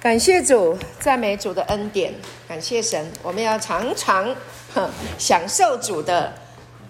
感谢主，赞美主的恩典，感谢神，我们要常常享受主的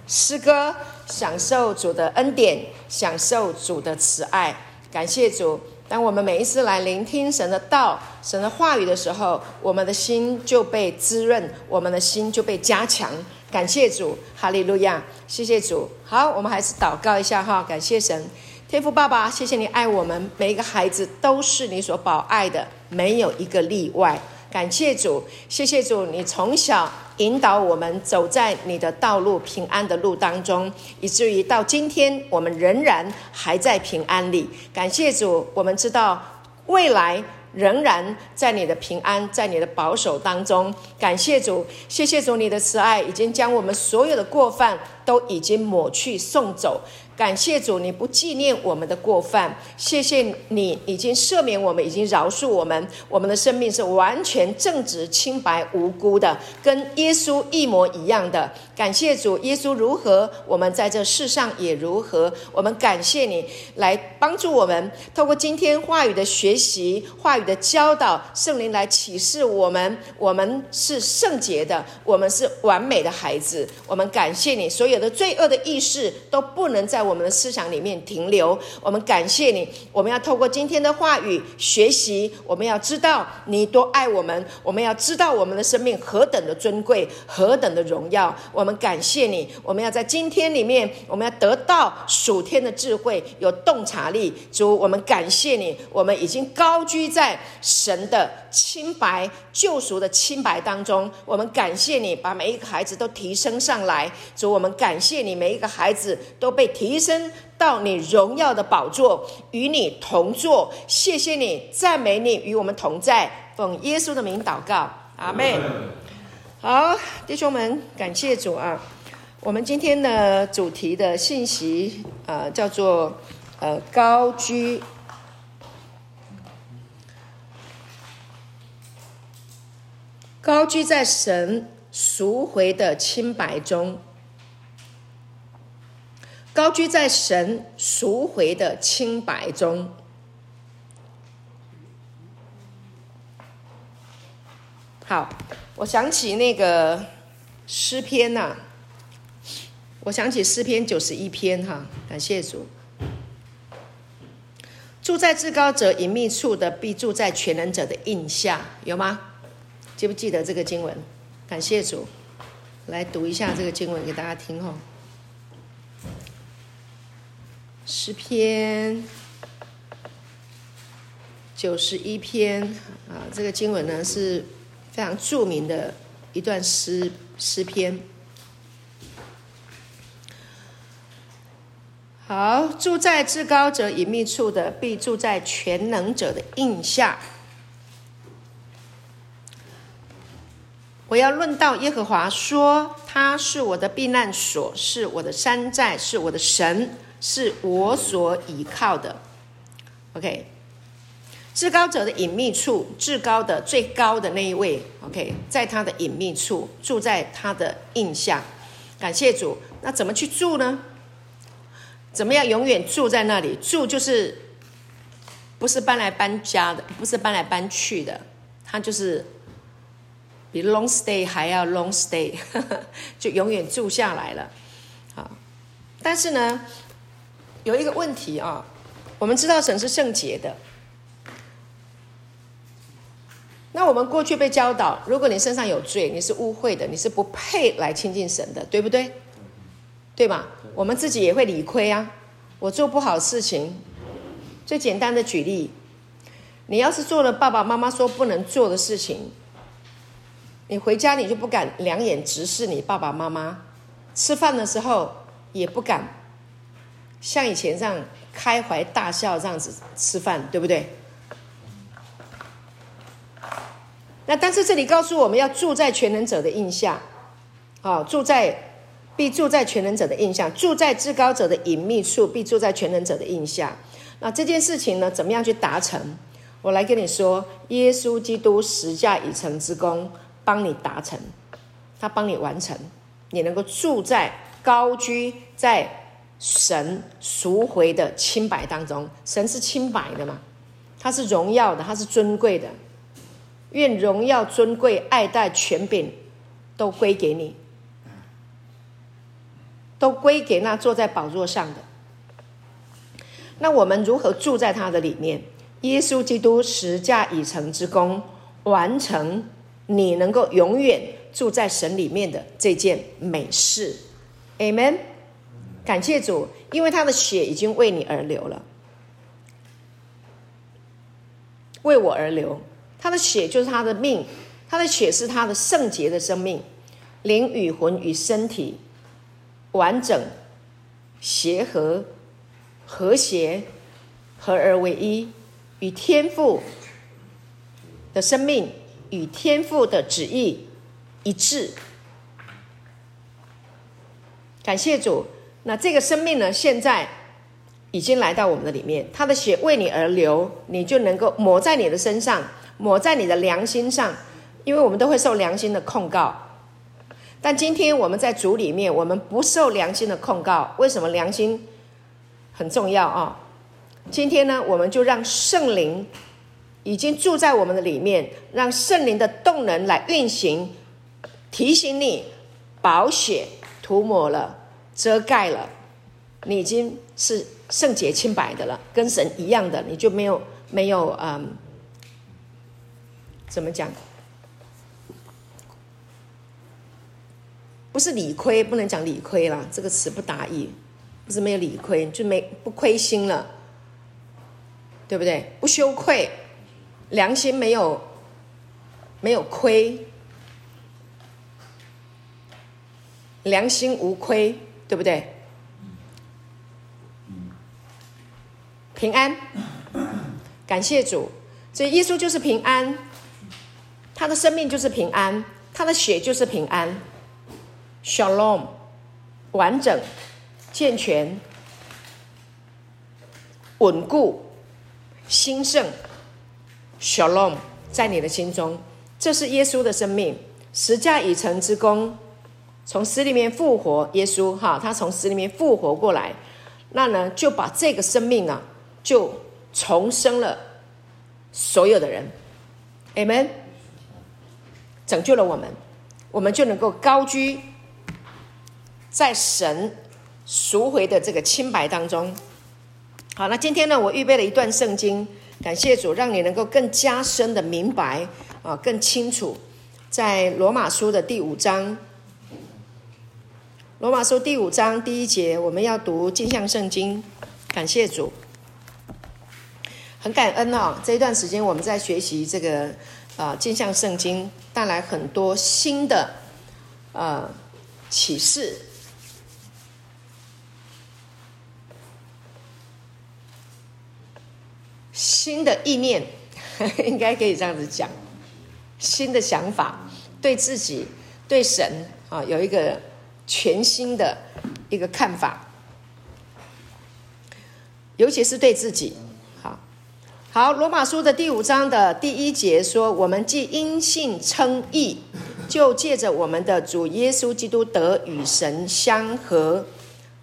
诗歌，享受主的恩典，享受主的慈爱。感谢主，当我们每一次来聆听神的道、神的话语的时候，我们的心就被滋润，我们的心就被加强。感谢主，哈利路亚，谢谢主。好，我们还是祷告一下哈，感谢神。天父爸爸，谢谢你爱我们每一个孩子，都是你所宝爱的，没有一个例外。感谢主，谢谢主，你从小引导我们走在你的道路平安的路当中，以至于到今天，我们仍然还在平安里。感谢主，我们知道未来仍然在你的平安，在你的保守当中。感谢主，谢谢主，你的慈爱已经将我们所有的过犯都已经抹去送走。感谢主，你不纪念我们的过犯。谢谢你已经赦免我们，已经饶恕我们。我们的生命是完全正直、清白、无辜的，跟耶稣一模一样的。感谢主，耶稣如何，我们在这世上也如何。我们感谢你来帮助我们，透过今天话语的学习、话语的教导，圣灵来启示我们：我们是圣洁的，我们是完美的孩子。我们感谢你，所有的罪恶的意识都不能在我们的思想里面停留。我们感谢你，我们要透过今天的话语学习，我们要知道你多爱我们，我们要知道我们的生命何等的尊贵，何等的荣耀。我。们感谢你，我们要在今天里面，我们要得到属天的智慧，有洞察力。主，我们感谢你，我们已经高居在神的清白、救赎的清白当中。我们感谢你，把每一个孩子都提升上来。主，我们感谢你，每一个孩子都被提提升到你荣耀的宝座，与你同坐。谢谢你，赞美你，与我们同在。奉耶稣的名祷告，阿门。好，弟兄们，感谢主啊！我们今天的主题的信息啊、呃，叫做呃高居，高居在神赎回的清白中，高居在神赎回的清白中。好。我想起那个诗篇呐、我想起诗篇九十一篇哈，感谢主。住在至高者隐秘处的，必住在全能者的荫下，有吗？记不记得这个经文？感谢主，来读一下这个经文给大家听哈。诗篇九十一篇啊，这个经文呢是。非常著名的一段诗诗篇。好，住在至高者隐秘处的，必住在全能者的印下。我要论到耶和华说，他是我的避难所，是我的山寨，是我的神，是我所倚靠的。OK。至高者的隐秘处，至高的最高的那一位，OK，在他的隐秘处，住在他的印象。感谢主。那怎么去住呢？怎么样永远住在那里？住就是不是搬来搬家的，不是搬来搬去的，他就是比 long stay 还要 long stay，呵呵，就永远住下来了。啊，但是呢，有一个问题啊，我们知道神是圣洁的。那我们过去被教导，如果你身上有罪，你是污秽的，你是不配来亲近神的，对不对？对吧？我们自己也会理亏啊。我做不好事情，最简单的举例，你要是做了爸爸妈妈说不能做的事情，你回家你就不敢两眼直视你爸爸妈妈，吃饭的时候也不敢像以前这样开怀大笑这样子吃饭，对不对？那但是这里告诉我们要住在全能者的印下，啊，住在必住在全能者的印下，住在至高者的隐秘处，必住在全能者的印下。那这件事情呢，怎么样去达成？我来跟你说，耶稣基督十架已成之功，帮你达成，他帮你完成，你能够住在高居在神赎回的清白当中。神是清白的嘛？他是荣耀的，他是尊贵的。愿荣耀、尊贵、爱戴、权柄都归给你，都归给那坐在宝座上的。那我们如何住在他的里面？耶稣基督十架已成之功，完成你能够永远住在神里面的这件美事。Amen。感谢主，因为他的血已经为你而流了，为我而流。他的血就是他的命，他的血是他的圣洁的生命，灵与魂与身体完整、协和、和谐、合而为一，与天赋的生命与天赋的旨意一致。感谢主，那这个生命呢，现在已经来到我们的里面，他的血为你而流，你就能够抹在你的身上。抹在你的良心上，因为我们都会受良心的控告。但今天我们在主里面，我们不受良心的控告。为什么良心很重要啊？今天呢，我们就让圣灵已经住在我们的里面，让圣灵的动能来运行，提醒你，宝血涂抹了，遮盖了，你已经是圣洁清白的了，跟神一样的，你就没有没有嗯。怎么讲？不是理亏，不能讲理亏了，这个词不达意，不是没有理亏，就没不亏心了，对不对？不羞愧，良心没有没有亏，良心无亏，对不对？平安，感谢主，所以耶稣就是平安。他的生命就是平安，他的血就是平安，Shalom，完整、健全、稳固、兴盛，Shalom，在你的心中，这是耶稣的生命，十架已成之功，从死里面复活，耶稣哈，他从死里面复活过来，那呢就把这个生命啊，就重生了所有的人，Amen。拯救了我们，我们就能够高居在神赎回的这个清白当中。好，那今天呢，我预备了一段圣经，感谢主，让你能够更加深的明白啊，更清楚，在罗马书的第五章，罗马书第五章第一节，我们要读镜像圣经，感谢主，很感恩啊，这一段时间我们在学习这个。啊，镜像圣经带来很多新的呃启示，新的意念，应该可以这样子讲，新的想法，对自己、对神啊，有一个全新的一个看法，尤其是对自己。好，好罗马书的第五章的第一节说：“我们既因信称义，就借着我们的主耶稣基督得与神相和。”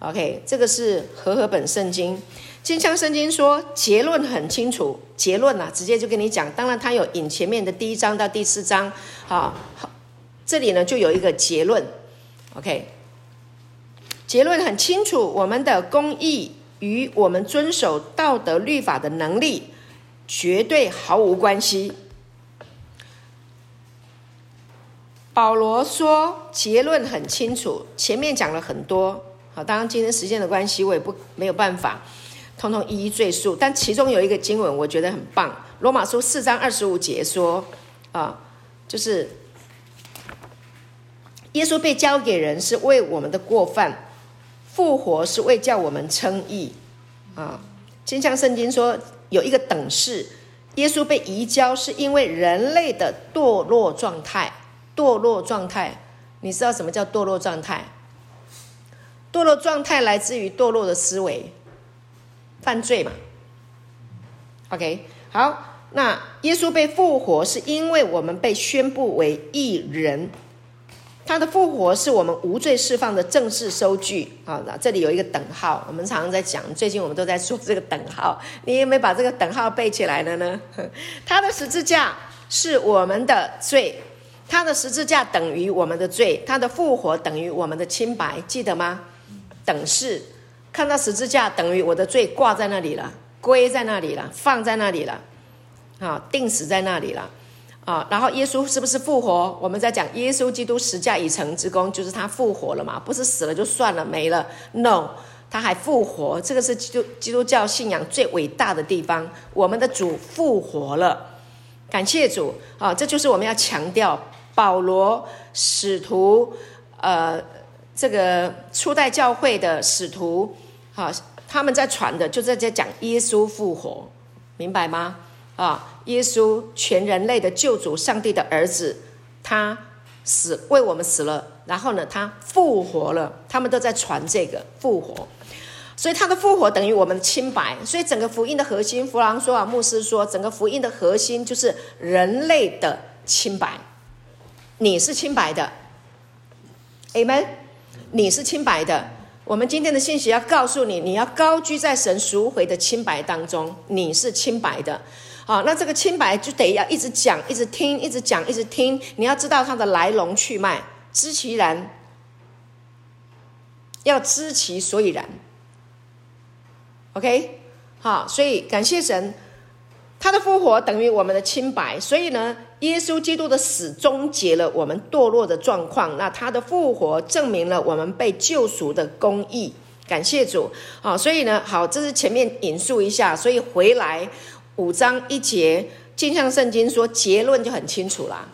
OK，这个是和合本圣经。金枪圣经说结论很清楚，结论啊，直接就跟你讲。当然，它有引前面的第一章到第四章。好，好，这里呢就有一个结论。OK，结论很清楚，我们的公义与我们遵守道德律法的能力。绝对毫无关系。保罗说结论很清楚，前面讲了很多。好，当然今天时间的关系，我也不没有办法通通一一赘述。但其中有一个经文，我觉得很棒。罗马书四章二十五节说：“啊，就是耶稣被交给人是为我们的过犯，复活是为叫我们称义。”啊，镜像圣经说。有一个等式，耶稣被移交是因为人类的堕落状态。堕落状态，你知道什么叫堕落状态？堕落状态来自于堕落的思维，犯罪嘛。OK，好，那耶稣被复活是因为我们被宣布为义人。他的复活是我们无罪释放的正式收据啊！这里有一个等号，我们常常在讲，最近我们都在说这个等号。你有没有把这个等号背起来了呢？他的十字架是我们的罪，他的十字架等于我们的罪，他的复活等于我们的清白，记得吗？等式，看到十字架等于我的罪挂在那里了，归在那里了，放在那里了，啊，钉死在那里了。啊，然后耶稣是不是复活？我们在讲耶稣基督十架已成之功，就是他复活了嘛，不是死了就算了没了。No，他还复活，这个是基督基督教信仰最伟大的地方。我们的主复活了，感谢主啊！这就是我们要强调，保罗使徒，呃，这个初代教会的使徒，好，他们在传的就在这讲耶稣复活，明白吗？啊，耶稣全人类的救主，上帝的儿子，他死为我们死了，然后呢，他复活了。他们都在传这个复活，所以他的复活等于我们的清白。所以整个福音的核心，弗朗索瓦牧师说，整个福音的核心就是人类的清白。你是清白的，Amen。你是清白的。我们今天的信息要告诉你，你要高居在神赎回的清白当中，你是清白的。好，那这个清白就得要一直讲，一直听，一直讲，一直听。你要知道它的来龙去脉，知其然，要知其所以然。OK，好，所以感谢神，他的复活等于我们的清白。所以呢，耶稣基督的死终结了我们堕落的状况，那他的复活证明了我们被救赎的公义。感谢主。好，所以呢，好，这是前面引述一下，所以回来。五章一节，镜像圣经说结论就很清楚啦，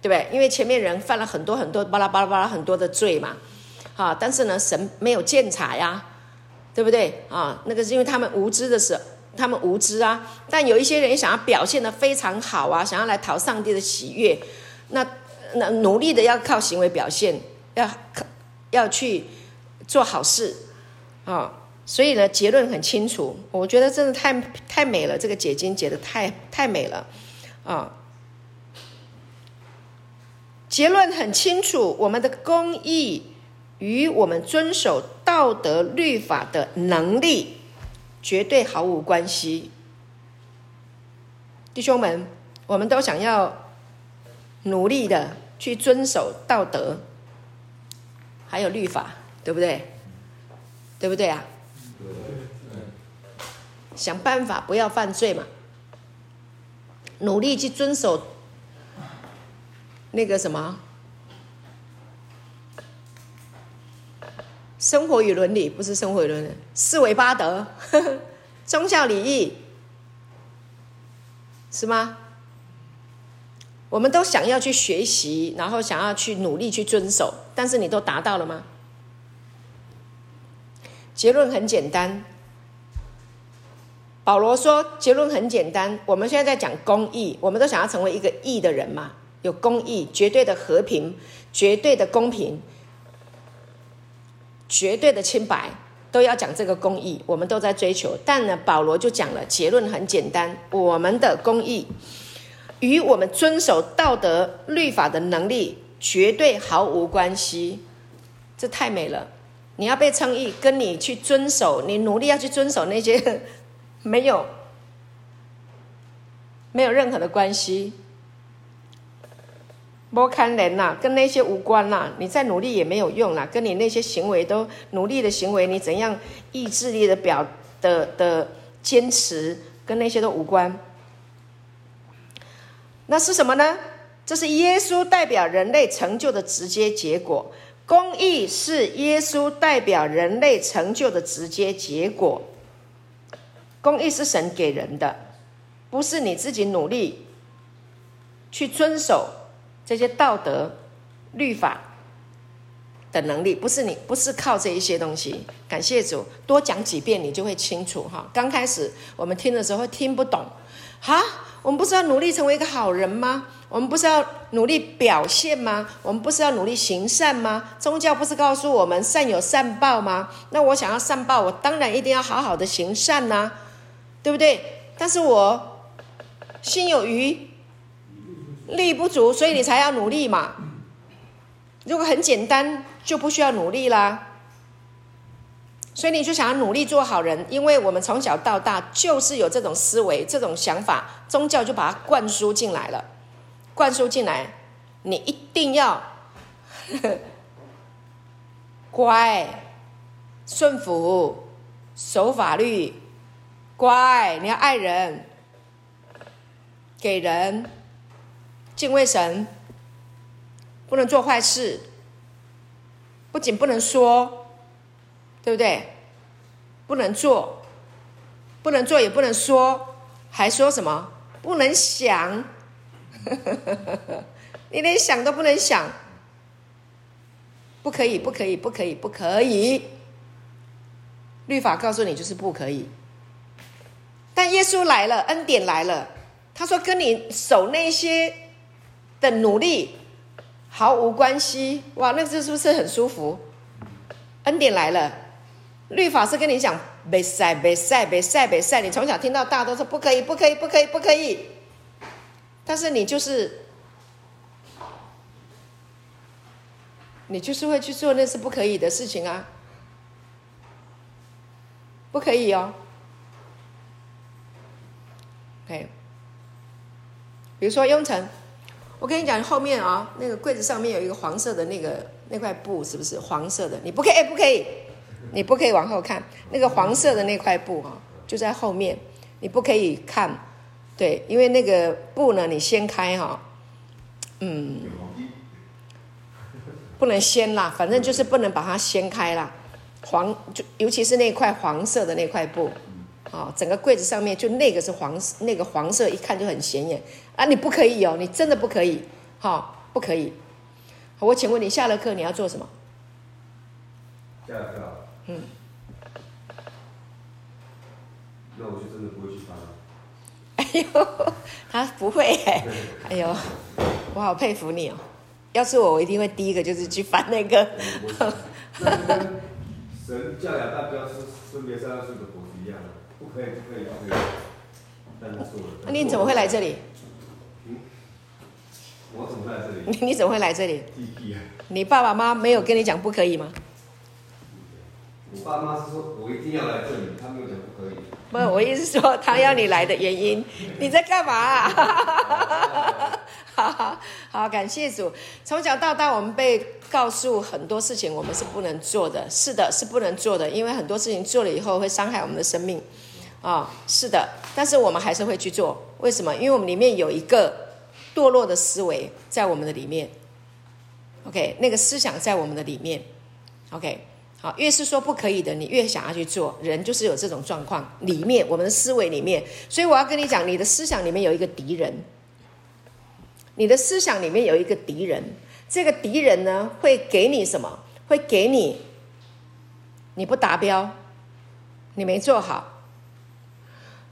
对不对？因为前面人犯了很多很多巴拉巴拉巴拉很多的罪嘛，啊，但是呢，神没有鉴察呀，对不对？啊，那个是因为他们无知的时候，他们无知啊。但有一些人想要表现得非常好啊，想要来讨上帝的喜悦，那那努力的要靠行为表现，要要去做好事啊。所以呢，结论很清楚，我觉得真的太太美了，这个解经解的太太美了，啊！结论很清楚，我们的公义与我们遵守道德律法的能力绝对毫无关系。弟兄们，我们都想要努力的去遵守道德，还有律法，对不对？对不对啊？想办法不要犯罪嘛，努力去遵守那个什么生活与伦理，不是生活与伦理，四维八德，呵呵，忠孝礼义，是吗？我们都想要去学习，然后想要去努力去遵守，但是你都达到了吗？结论很简单。保罗说：“结论很简单，我们现在在讲公义，我们都想要成为一个义的人嘛，有公义，绝对的和平，绝对的公平，绝对的清白，都要讲这个公义，我们都在追求。但呢，保罗就讲了，结论很简单，我们的公义与我们遵守道德律法的能力绝对毫无关系。这太美了！你要被称义，跟你去遵守，你努力要去遵守那些。”没有，没有任何的关系。不看人呐，跟那些无关呐。你再努力也没有用啦，跟你那些行为都努力的行为，你怎样意志力的表的的坚持，跟那些都无关。那是什么呢？这是耶稣代表人类成就的直接结果。公义是耶稣代表人类成就的直接结果。公义是神给人的，不是你自己努力去遵守这些道德律法的能力，不是你，不是靠这一些东西。感谢主，多讲几遍你就会清楚哈。刚开始我们听的时候会听不懂，哈，我们不是要努力成为一个好人吗？我们不是要努力表现吗？我们不是要努力行善吗？宗教不是告诉我们善有善报吗？那我想要善报，我当然一定要好好的行善呐、对不对？但是我心有余力不足，所以你才要努力嘛。如果很简单，就不需要努力啦。所以你就想要努力做好人，因为我们从小到大就是有这种思维、这种想法，宗教就把它灌输进来了。灌输进来，你一定要呵 呵乖、顺服、守法律，乖，你要爱人、给人、敬畏神，不能做坏事，不仅不能说。对不对？不能做，不能做，也不能说，还说什么？不能想，你连想都不能想，不可以，不可以，不可以，不可以。律法告诉你就是不可以。耶稣来了，恩典来了，他说跟你守那些的努力毫无关系。哇，那这是不是很舒服？恩典来了。律法是跟你讲别赛别赛别赛别赛，你从小听到大都说不可以不可以不可以不可以，但是你就是你就是会去做那是不可以的事情啊，不可以哦。OK，比如说雍城，我跟你讲后面啊、那个柜子上面有一个黄色的那个那块布，是不是？黄色的？你不可以，不可以。你不可以往后看，那个黄色的那块布哈，就在后面，你不可以看，对，因为那个布呢，你掀开哈，嗯，不能掀啦，反正就是不能把它掀开啦，黄就尤其是那块黄色的那块布，啊，整个柜子上面就那个是黄那个黄色，一看就很显眼啊，你不可以哦，你真的不可以，哦，不可以。我请问你下了课你要做什么？下了课。嗯，那我就真的不会去翻了。哎呦，他不会哎，哎呦，我好佩服你哦！要是我，我一定会第一个就是去翻那个。神叫亚当不要吃分别善恶树的果子一样，不可以，可以，可以。但他说了。那你怎么会来这里？嗯，我怎么会来这里？你你怎么会来这里？你爸爸妈妈没有跟你讲不可以吗？我爸妈是说，我一定要来这里，他没有讲不可以。不，我意思是说，他要你来的原因，你在干嘛 啊？好好好，感谢主。从小到大，我们被告诉很多事情，我们是不能做的。是的，是不能做的，因为很多事情做了以后会伤害我们的生命。啊、是的，但是我们还是会去做。为什么？因为我们里面有一个堕落的思维在我们的里面。OK，那个思想在我们的里面。OK。好，越是说不可以的，你越想要去做。人就是有这种状况，里面我们的思维里面。所以我要跟你讲，你的思想里面有一个敌人，你的思想里面有一个敌人。这个敌人呢，会给你什么？会给你，你不达标，你没做好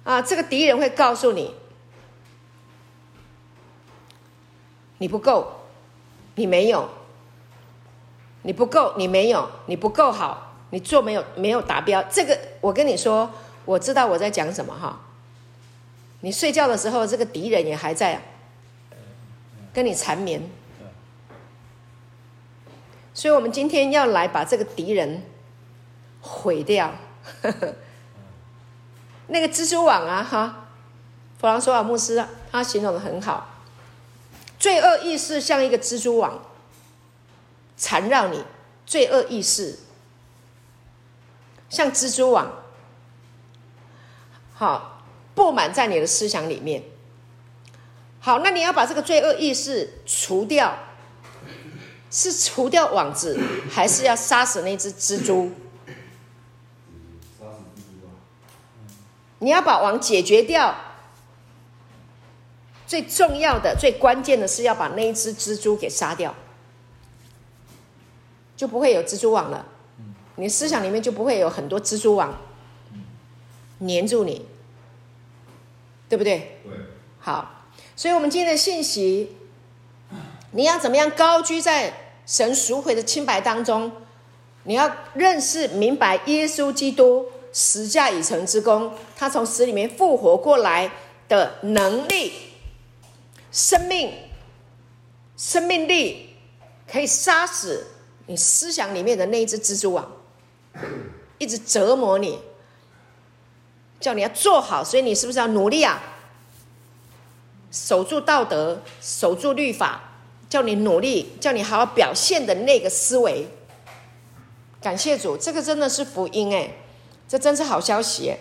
啊。这个敌人会告诉你，你不够，你没有。你不够，你没有，你不够好，你做没有没有达标。这个我跟你说，我知道我在讲什么哈。你睡觉的时候，这个敌人也还在跟你缠绵。所以，我们今天要来把这个敌人毁掉。那个蜘蛛网啊，哈，弗朗索瓦牧师他形容得很好，罪恶意识像一个蜘蛛网。缠绕你，罪恶意识像蜘蛛网，好布满在你的思想里面。好，那你要把这个罪恶意识除掉，是除掉网子，还是要杀死那只蜘蛛？你要把网解决掉，最重要的、最关键的是要把那一只蜘蛛给杀掉。就不会有蜘蛛网了，你思想里面就不会有很多蜘蛛网粘住你，对不对？对。好，所以，我们今天的信息，你要怎么样高居在神赎回的清白当中？你要认识、明白耶稣基督十架已成之功，他从死里面复活过来的能力、生命、生命力。可以杀死你思想里面的那一只蜘蛛网，一直折磨你，叫你要做好，所以你是不是要努力啊？守住道德，守住律法，叫你努力，叫你好好表现的那个思维。感谢主，这个真的是福音哎，这真是好消息哎。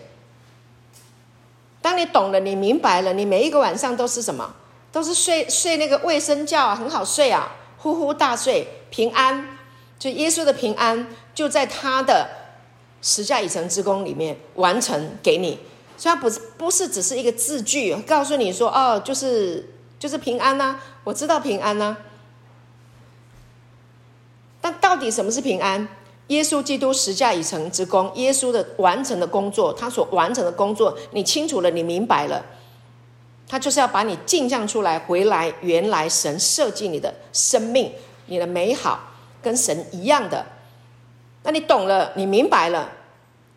当你懂了，你明白了，你每一个晚上都是什么？都是睡睡那个卫生觉啊，很好睡啊，呼呼大睡，平安。就耶稣的平安，就在他的十架已成之功里面完成给你。所以它不是不是只是一个字句，告诉你说哦，就是就是平安呐、我知道平安呐、但到底什么是平安？耶稣基督十架已成之功，耶稣的完成的工作，他所完成的工作，你清楚了，你明白了，他就是要把你镜像出来，回来原来神设计你的生命，你的美好跟神一样的。那你懂了，你明白了，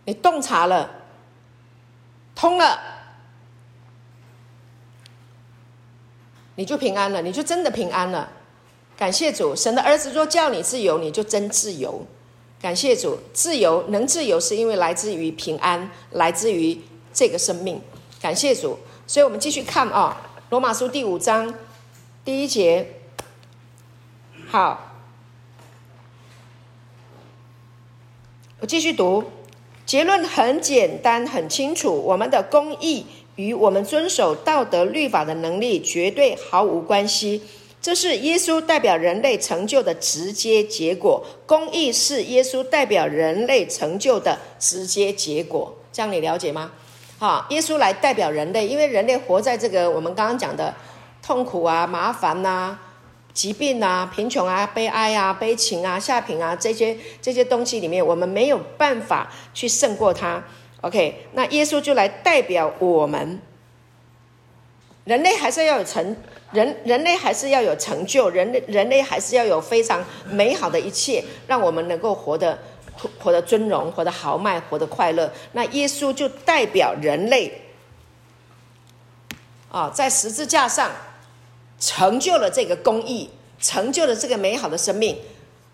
你洞察了。通了，你就平安了，你就真的平安了。感谢主，神的儿子若叫你自由，你就真自由。感谢主，自由能自由，是因为来自于平安，来自于这个生命。感谢主，所以我们继续看啊，《罗马书》第五章第一节。好，我继续读。结论很简单，很清楚。我们的公义与我们遵守道德律法的能力绝对毫无关系。这是耶稣代表人类成就的直接结果。公义是耶稣代表人类成就的直接结果。这样你了解吗？好，耶稣来代表人类，因为人类活在这个我们刚刚讲的痛苦啊、麻烦呐。疾病啊，贫穷啊，悲哀啊，悲情啊，下品啊，这些这些东西里面，我们没有办法去胜过它。OK，那耶稣就来代表我们，人类还是要有成人，人类还是要有成就，人类人类还是要有非常美好的一切，让我们能够活得活得尊荣，活得豪迈，活得快乐。那耶稣就代表人类啊，在十字架上。成就了这个公义，成就了这个美好的生命，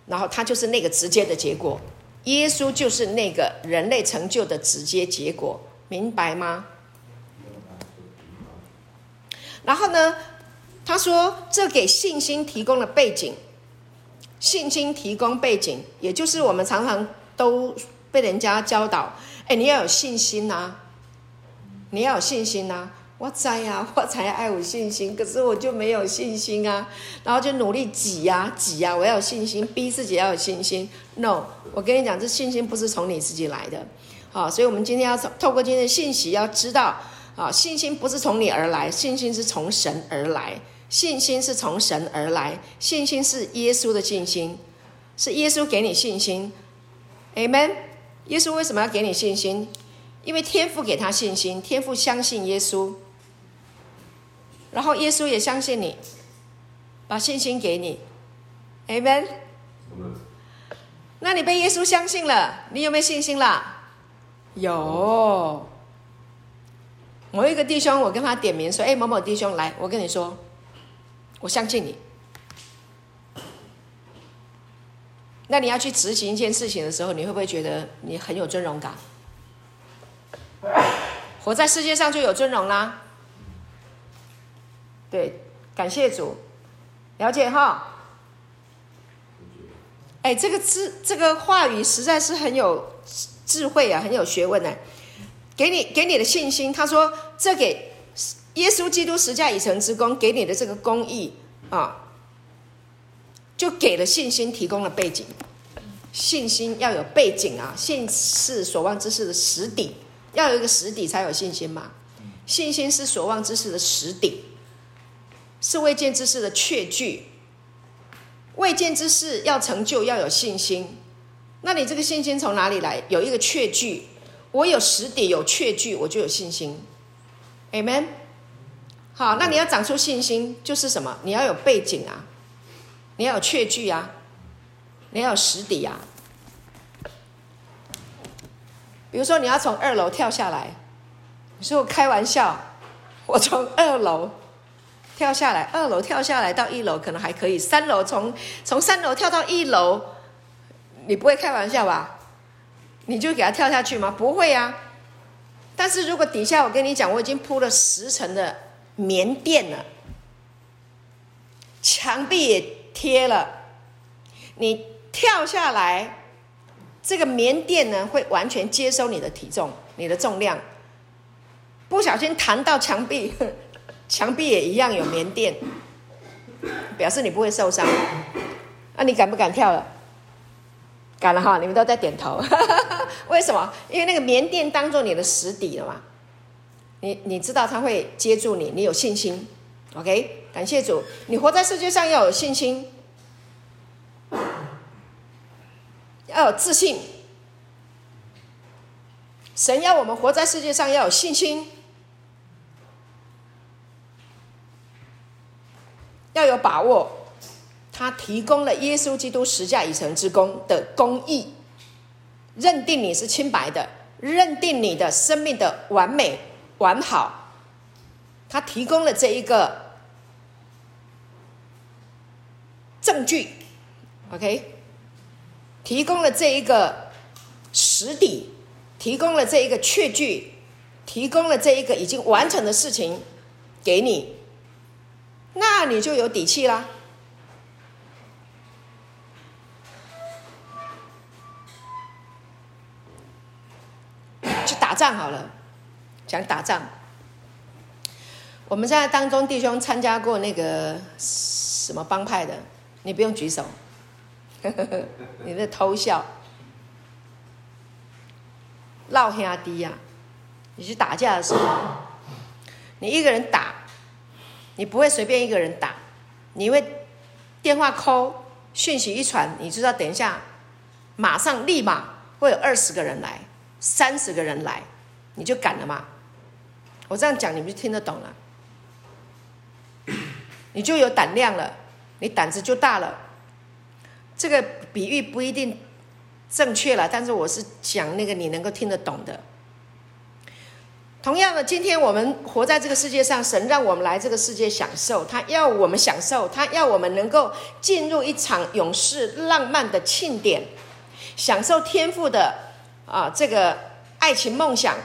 然后他就是那个直接的结果。耶稣就是那个人类成就的直接结果，明白吗？然后呢，他说这给信心提供了背景，信心提供背景，也就是我们常常都被人家教导，哎，你要有信心呐，你要有信心呐。我在呀，我才爱有信心，可是我就没有信心啊，然后就努力挤呀挤呀，我要有信心，逼自己要有信心。No，我跟你讲，这信心不是从你自己来的，好，所以我们今天要透过今天的信息，要知道，啊，信心不是从你而来，信心是从神而来，信心是从神而来，信心是耶稣的信心，是耶稣给你信心，Amen。耶稣为什么要给你信心？因为天父给他信心，天父相信耶稣。然后耶稣也相信你，把信心给你，Amen。那你被耶稣相信了，你有没有信心了？有。某一个弟兄，我跟他点名说：“哎，某某弟兄，来，我跟你说，我相信你。”那你要去执行一件事情的时候，你会不会觉得你很有尊荣感？活在世界上就有尊荣啦。对，感谢主，了解哈。哎，这个字，这个话语实在是很有智慧啊，很有学问呢。给你给你的信心，他说，这给耶稣基督十架已成之功，给你的这个公义啊，就给了信心，提供了背景。信心要有背景啊，信是所望之事的实底，要有一个实底才有信心嘛。信心是所望之事的实底。是未见之事的确据，未见之事要成就要有信心，那你这个信心从哪里来？有一个确据，我有实底有确据，我就有信心。Amen。好，那你要长出信心，就是什么？你要有背景啊，你要有确据啊，你要有实底啊。比如说，你要从二楼跳下来，你说我开玩笑，我从二楼。跳下来，二楼跳下来到一楼可能还可以，三楼从从三楼跳到一楼，你不会开玩笑吧？你就给他跳下去吗？不会啊。但是如果底下我跟你讲，我已经铺了十层的棉垫了，墙壁也贴了，你跳下来，这个棉垫呢会完全接收你的体重、你的重量，不小心弹到墙壁，墙壁也一样有棉垫，表示你不会受伤。那、你敢不敢跳了？敢了哈！你们都在点头。为什么？因为那个棉垫当做你的实底了嘛。你你知道他会接住你，你有信心。OK，感谢主。你活在世界上要有信心，要有自信。神要我们活在世界上要有信心，要有把握。他提供了耶稣基督十架已成之功的公义。认定你是清白的，认定你的生命的完美完好，他提供了这一个证据，OK，提供了这一个实底，提供了这一个确据，提供了这一个已经完成的事情给你，那你就有底气啦。去打仗好了，讲打仗。我们现在当中弟兄参加过那个什么帮派的，你不用举手，你在偷笑。老兄弟呀，你去打架的时候，你一个人打，你不会随便一个人打，你会电话 call，讯息一传，你知道等一下，马上立马会有二十个人来。三十个人来，你就敢了吗？我这样讲，你们就听得懂了，你就有胆量了，你胆子就大了。这个比喻不一定正确了，但是我是讲那个你能够听得懂的。同样的，今天我们活在这个世界上，神让我们来这个世界享受，他要我们享受，他要我们能够进入一场永世浪漫的庆典，享受天赋的。啊，这个爱情梦想，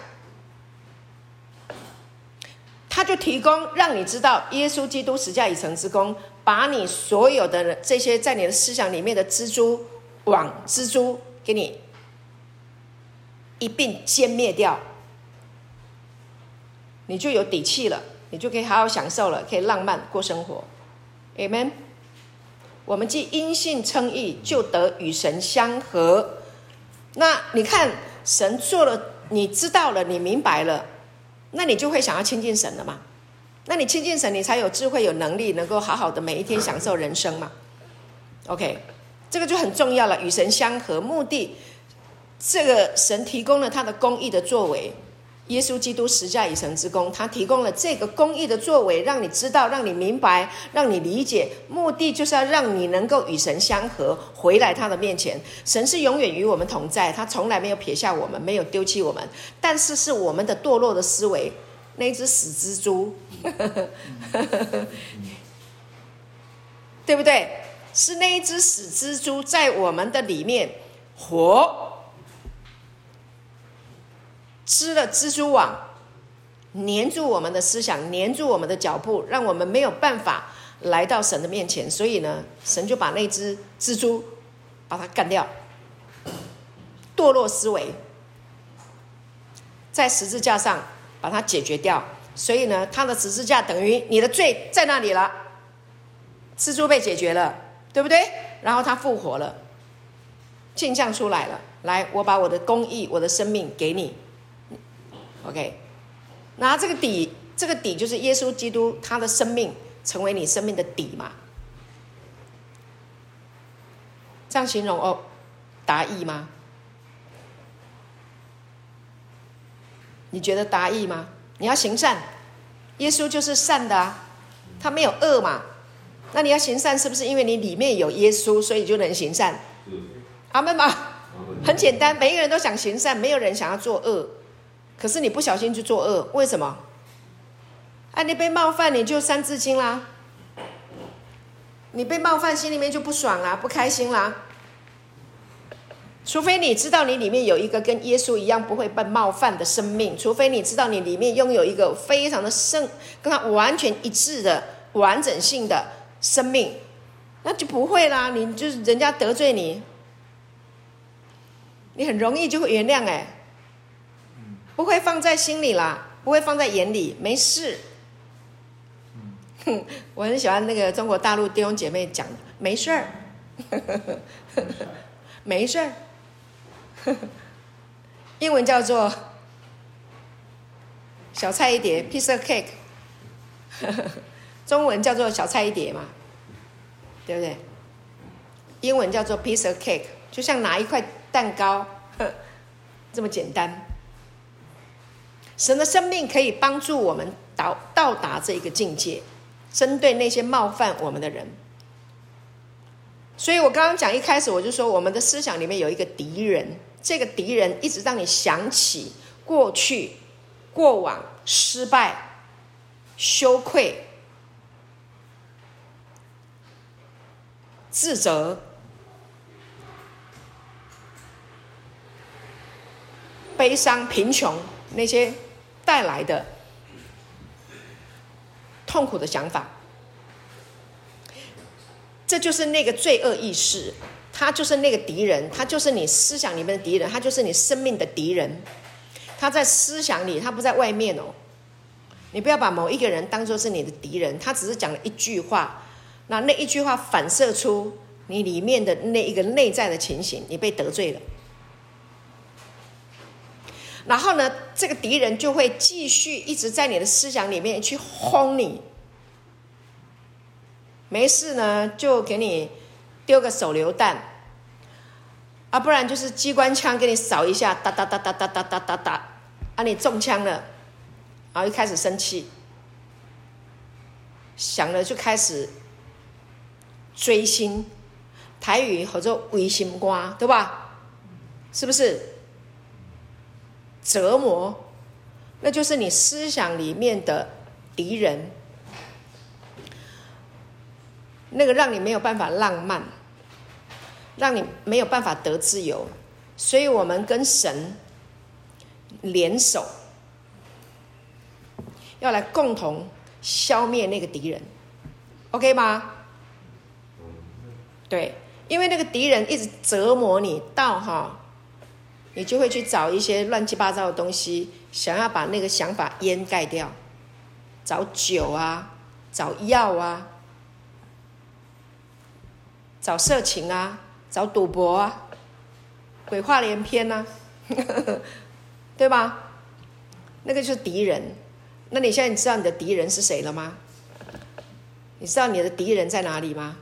他就提供让你知道耶稣基督十架已成之功，把你所有的这些在你的思想里面的蜘蛛网、蜘蛛给你一并歼灭掉，你就有底气了，你就可以好好享受了，可以浪漫过生活。Amen。我们既因信称义，就得与神相合。那你看，神做了，你知道了，你明白了，那你就会想要亲近神了嘛？那你亲近神，你才有智慧、有能力，能够好好的每一天享受人生嘛？OK，这个就很重要了。与神相合，目的，这个神提供了他的公益的作为。耶稣基督十架已成之功，他提供了这个公义的作为，让你知道，让你明白，让你理解，目的就是要让你能够与神相合，回来他的面前。神是永远与我们同在，他从来没有撇下我们，没有丢弃我们。但是是我们的堕落的思维，那只死蜘蛛，对不对？是那一只死蜘蛛在我们的里面活。织了蜘蛛网，黏住我们的思想，黏住我们的脚步，让我们没有办法来到神的面前。所以呢，神就把那只蜘蛛把它干掉，堕落思维在十字架上把它解决掉。所以呢，他的十字架等于你的罪在那里了，蜘蛛被解决了，对不对？然后他复活了，镜像出来了。来，我把我的公义、我的生命给你。OK，那这个底，这个底就是耶稣基督，他的生命成为你生命的底嘛？这样形容哦，达意吗？你觉得达意吗？你要行善，耶稣就是善的啊，他没有恶嘛。那你要行善，是不是因为你里面有耶稣，所以就能行善？阿门吗？很简单，每一个人都想行善，没有人想要做恶。可是你不小心去做恶，为什么？啊，你被冒犯，你就三字经啦。你被冒犯，心里面就不爽啦，不开心啦。除非你知道你里面有一个跟耶稣一样不会被冒犯的生命，除非你知道你里面拥有一个非常的圣，跟他完全一致的完整性的生命，那就不会啦。你就是人家得罪你，你很容易就会原谅哎，不会放在心里啦，不会放在眼里，没事。哼，我很喜欢那个中国大陆弟兄姐妹讲的，没事儿，没事儿。英文叫做小菜一碟，piece of cake。中文叫做小菜一碟嘛，对不对？英文叫做 piece of cake，就像拿一块蛋糕，这么简单。神的生命可以帮助我们到到达这一个境界，针对那些冒犯我们的人。所以我刚刚讲一开始我就说，我们的思想里面有一个敌人。这个敌人一直让你想起过去、过往失败、羞愧、自责、悲伤、贫穷那些带来的痛苦的想法，这就是那个罪恶意识。他就是那个敌人，他就是你思想里面的敌人，他就是你生命的敌人。他在思想里，他不在外面哦。你不要把某一个人当做是你的敌人，他只是讲了一句话，那那一句话反射出你里面的那一个内在的情形，你被得罪了。然后呢，这个敌人就会继续一直在你的思想里面去轰你。没事呢，就给你丢个手榴弹。啊，不然就是机关枪给你扫一下，哒哒哒哒哒哒哒哒哒，啊，你中枪了，然后一开始生气，想了就开始追星，台语叫做违心肝，对吧？是不是？折磨，那就是你思想里面的敌人，那个让你没有办法浪漫。让你没有办法得自由，所以我们跟神联手，要来共同消灭那个敌人，OK 吗？对，因为那个敌人一直折磨你到哈，你就会去找一些乱七八糟的东西，想要把那个想法掩盖掉，找酒啊，找药啊，找色情啊。找赌博啊，鬼话连篇呐、啊，对吧？那个就是敌人。那你现在你知道你的敌人是谁了吗？你知道你的敌人在哪里吗？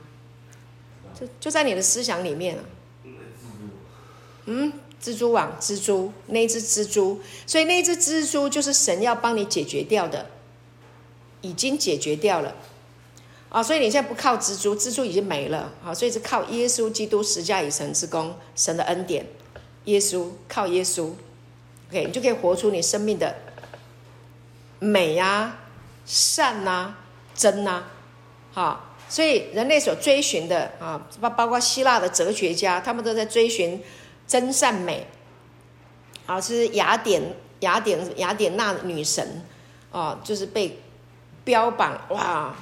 就就在你的思想里面了。嗯，蜘蛛网，蜘蛛，那一只蜘蛛。所以那只蜘蛛就是神要帮你解决掉的，已经解决掉了。啊、所以你现在不靠蜘蛛，蜘蛛已经没了。好，所以是靠耶稣基督十架以成之功，神的恩典，耶稣靠耶稣，OK，你就可以活出你生命的美呀、啊、善呐、啊、真呐、啊。好，所以人类所追寻的啊，包包括希腊的哲学家，他们都在追寻真善美。啊，是雅典雅典雅典娜女神啊，就是被标榜哇。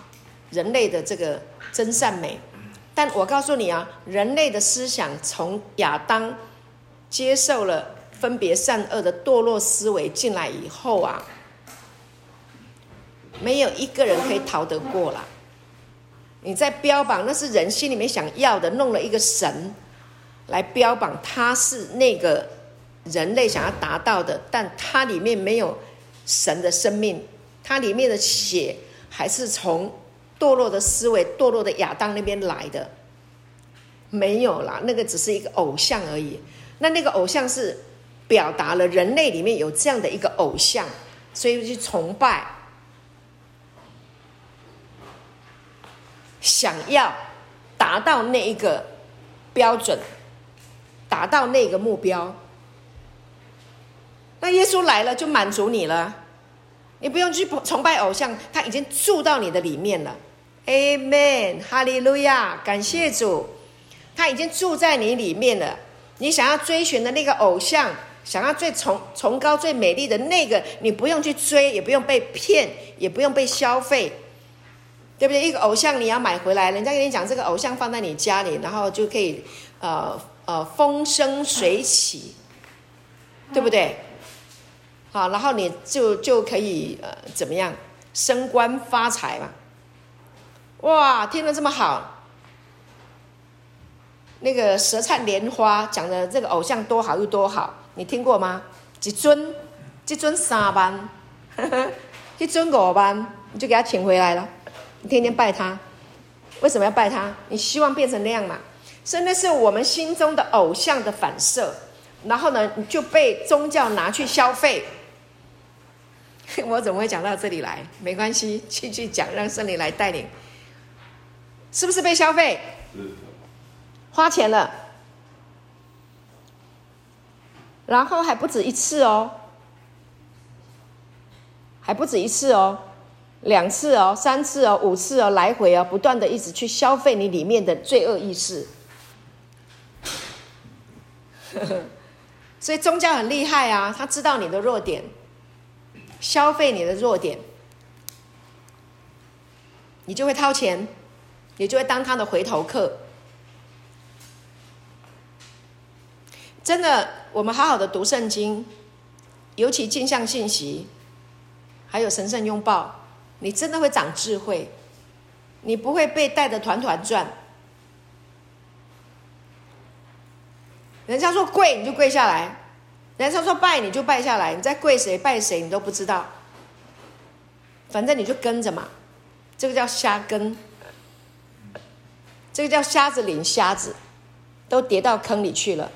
人类的这个真善美，但我告诉你啊，人类的思想从亚当接受了分别善恶的堕落思维进来以后啊，没有一个人可以逃得过啦。你在标榜那是人心里面想要的，弄了一个神来标榜他是那个人类想要达到的，但它里面没有神的生命，它里面的血还是从。堕落的思维，堕落的亚当那边来的，没有啦，那个只是一个偶像而已。那那个偶像是表达了人类里面有这样的一个偶像，所以去崇拜，想要达到那一个标准，达到那个目标。那耶稣来了就满足你了，你不用去崇拜偶像，他已经住到你的里面了。Amen，哈利路亚，感谢主，他已经住在你里面了。你想要追寻的那个偶像，想要最崇崇高、最美丽的那个，你不用去追，也不用被骗，也不用被消费，对不对？一个偶像你要买回来，人家跟你讲这个偶像放在你家里，然后就可以呃呃风生水起，对不对？好，然后你就就可以呃怎么样升官发财嘛？哇，听得这么好。那个舌灿莲花讲的这个偶像多好又多好，你听过吗？一尊，一尊三万，一尊五万，你就给他请回来了，你天天拜他，为什么要拜他？你希望变成那样嘛？所以那是我们心中的偶像的反射，然后呢，就被宗教拿去消费。我怎么会讲到这里来？没关系，继续讲，让圣灵来带领，是不是被消费？花钱了，然后还不止一次哦，还不止一次哦，两次哦，三次哦，五次哦，来回哦，不断的一直去消费你里面的罪恶意识。所以宗教很厉害啊，他知道你的弱点，消费你的弱点，你就会掏钱，你就会当他的回头客。真的，我们好好的读圣经，尤其镜像信息，还有神圣拥抱，你真的会长智慧，你不会被带的团团转。人家说跪你就跪下来，人家说拜你就拜下来，你在跪谁拜谁你都不知道，反正你就跟着嘛，这个叫瞎跟，这个叫瞎子领瞎子，都跌到坑里去了。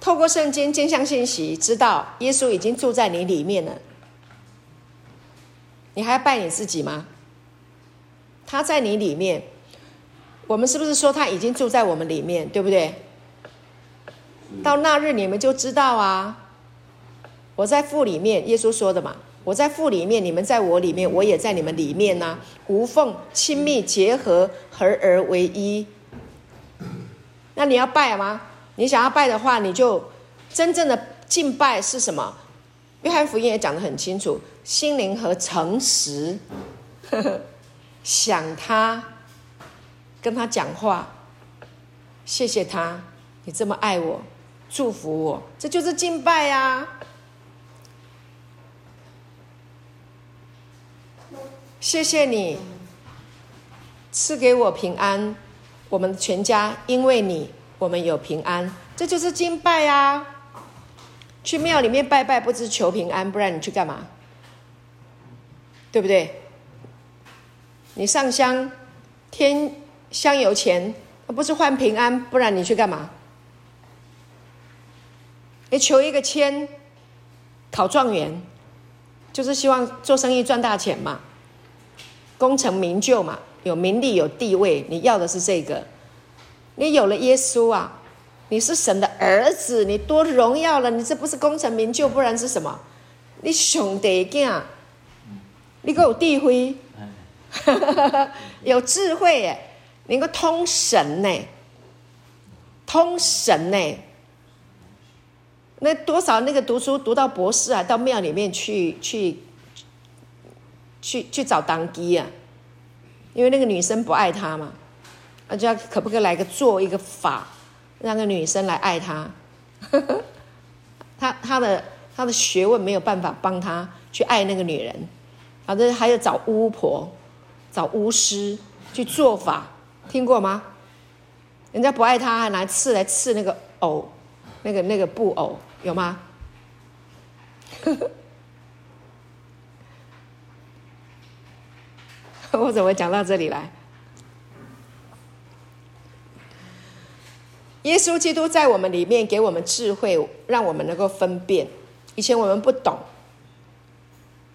透过圣经镜像信息，知道耶稣已经住在你里面了。你还要拜你自己吗？他在你里面，我们是不是说他已经住在我们里面，对不对？到那日你们就知道啊。我在父里面，耶稣说的嘛。我在父里面，你们在我里面，我也在你们里面呢、啊。无缝亲密结合，合而为一。那你要拜吗？你想要拜的话，你就真正的敬拜是什么？约翰福音也讲得很清楚，心灵和诚实，呵呵，想他，跟他讲话，谢谢他，你这么爱我，祝福我，这就是敬拜呀！谢谢你赐给我平安，我们全家因为你。我们有平安，这就是敬拜呀、去庙里面拜拜，不是求平安，不然你去干嘛？对不对？你上香天香油钱，不是换平安，不然你去干嘛？你求一个签，考状元，就是希望做生意赚大钱嘛，功成名就嘛，有名利有地位，你要的是这个。你有了耶稣啊，你是神的儿子，你多荣耀了！你这不是功成名就，不然是什么？你兄弟囝，你够有智慧，有智慧耶，能够通神呢，通神呢。那多少那个读书读到博士啊，到庙里面去去去去找当机啊，因为那个女生不爱他嘛。那就要可不可以来个做一个法，让个女生来爱他？他他的他的学问没有办法帮他去爱那个女人，反正还要找巫婆、找巫师去做法，听过吗？人家不爱他，还拿刺来刺那个藕，那个那个布偶，有吗？我怎么讲到这里来？耶稣基督在我们里面给我们智慧，让我们能够分辨。以前我们不懂，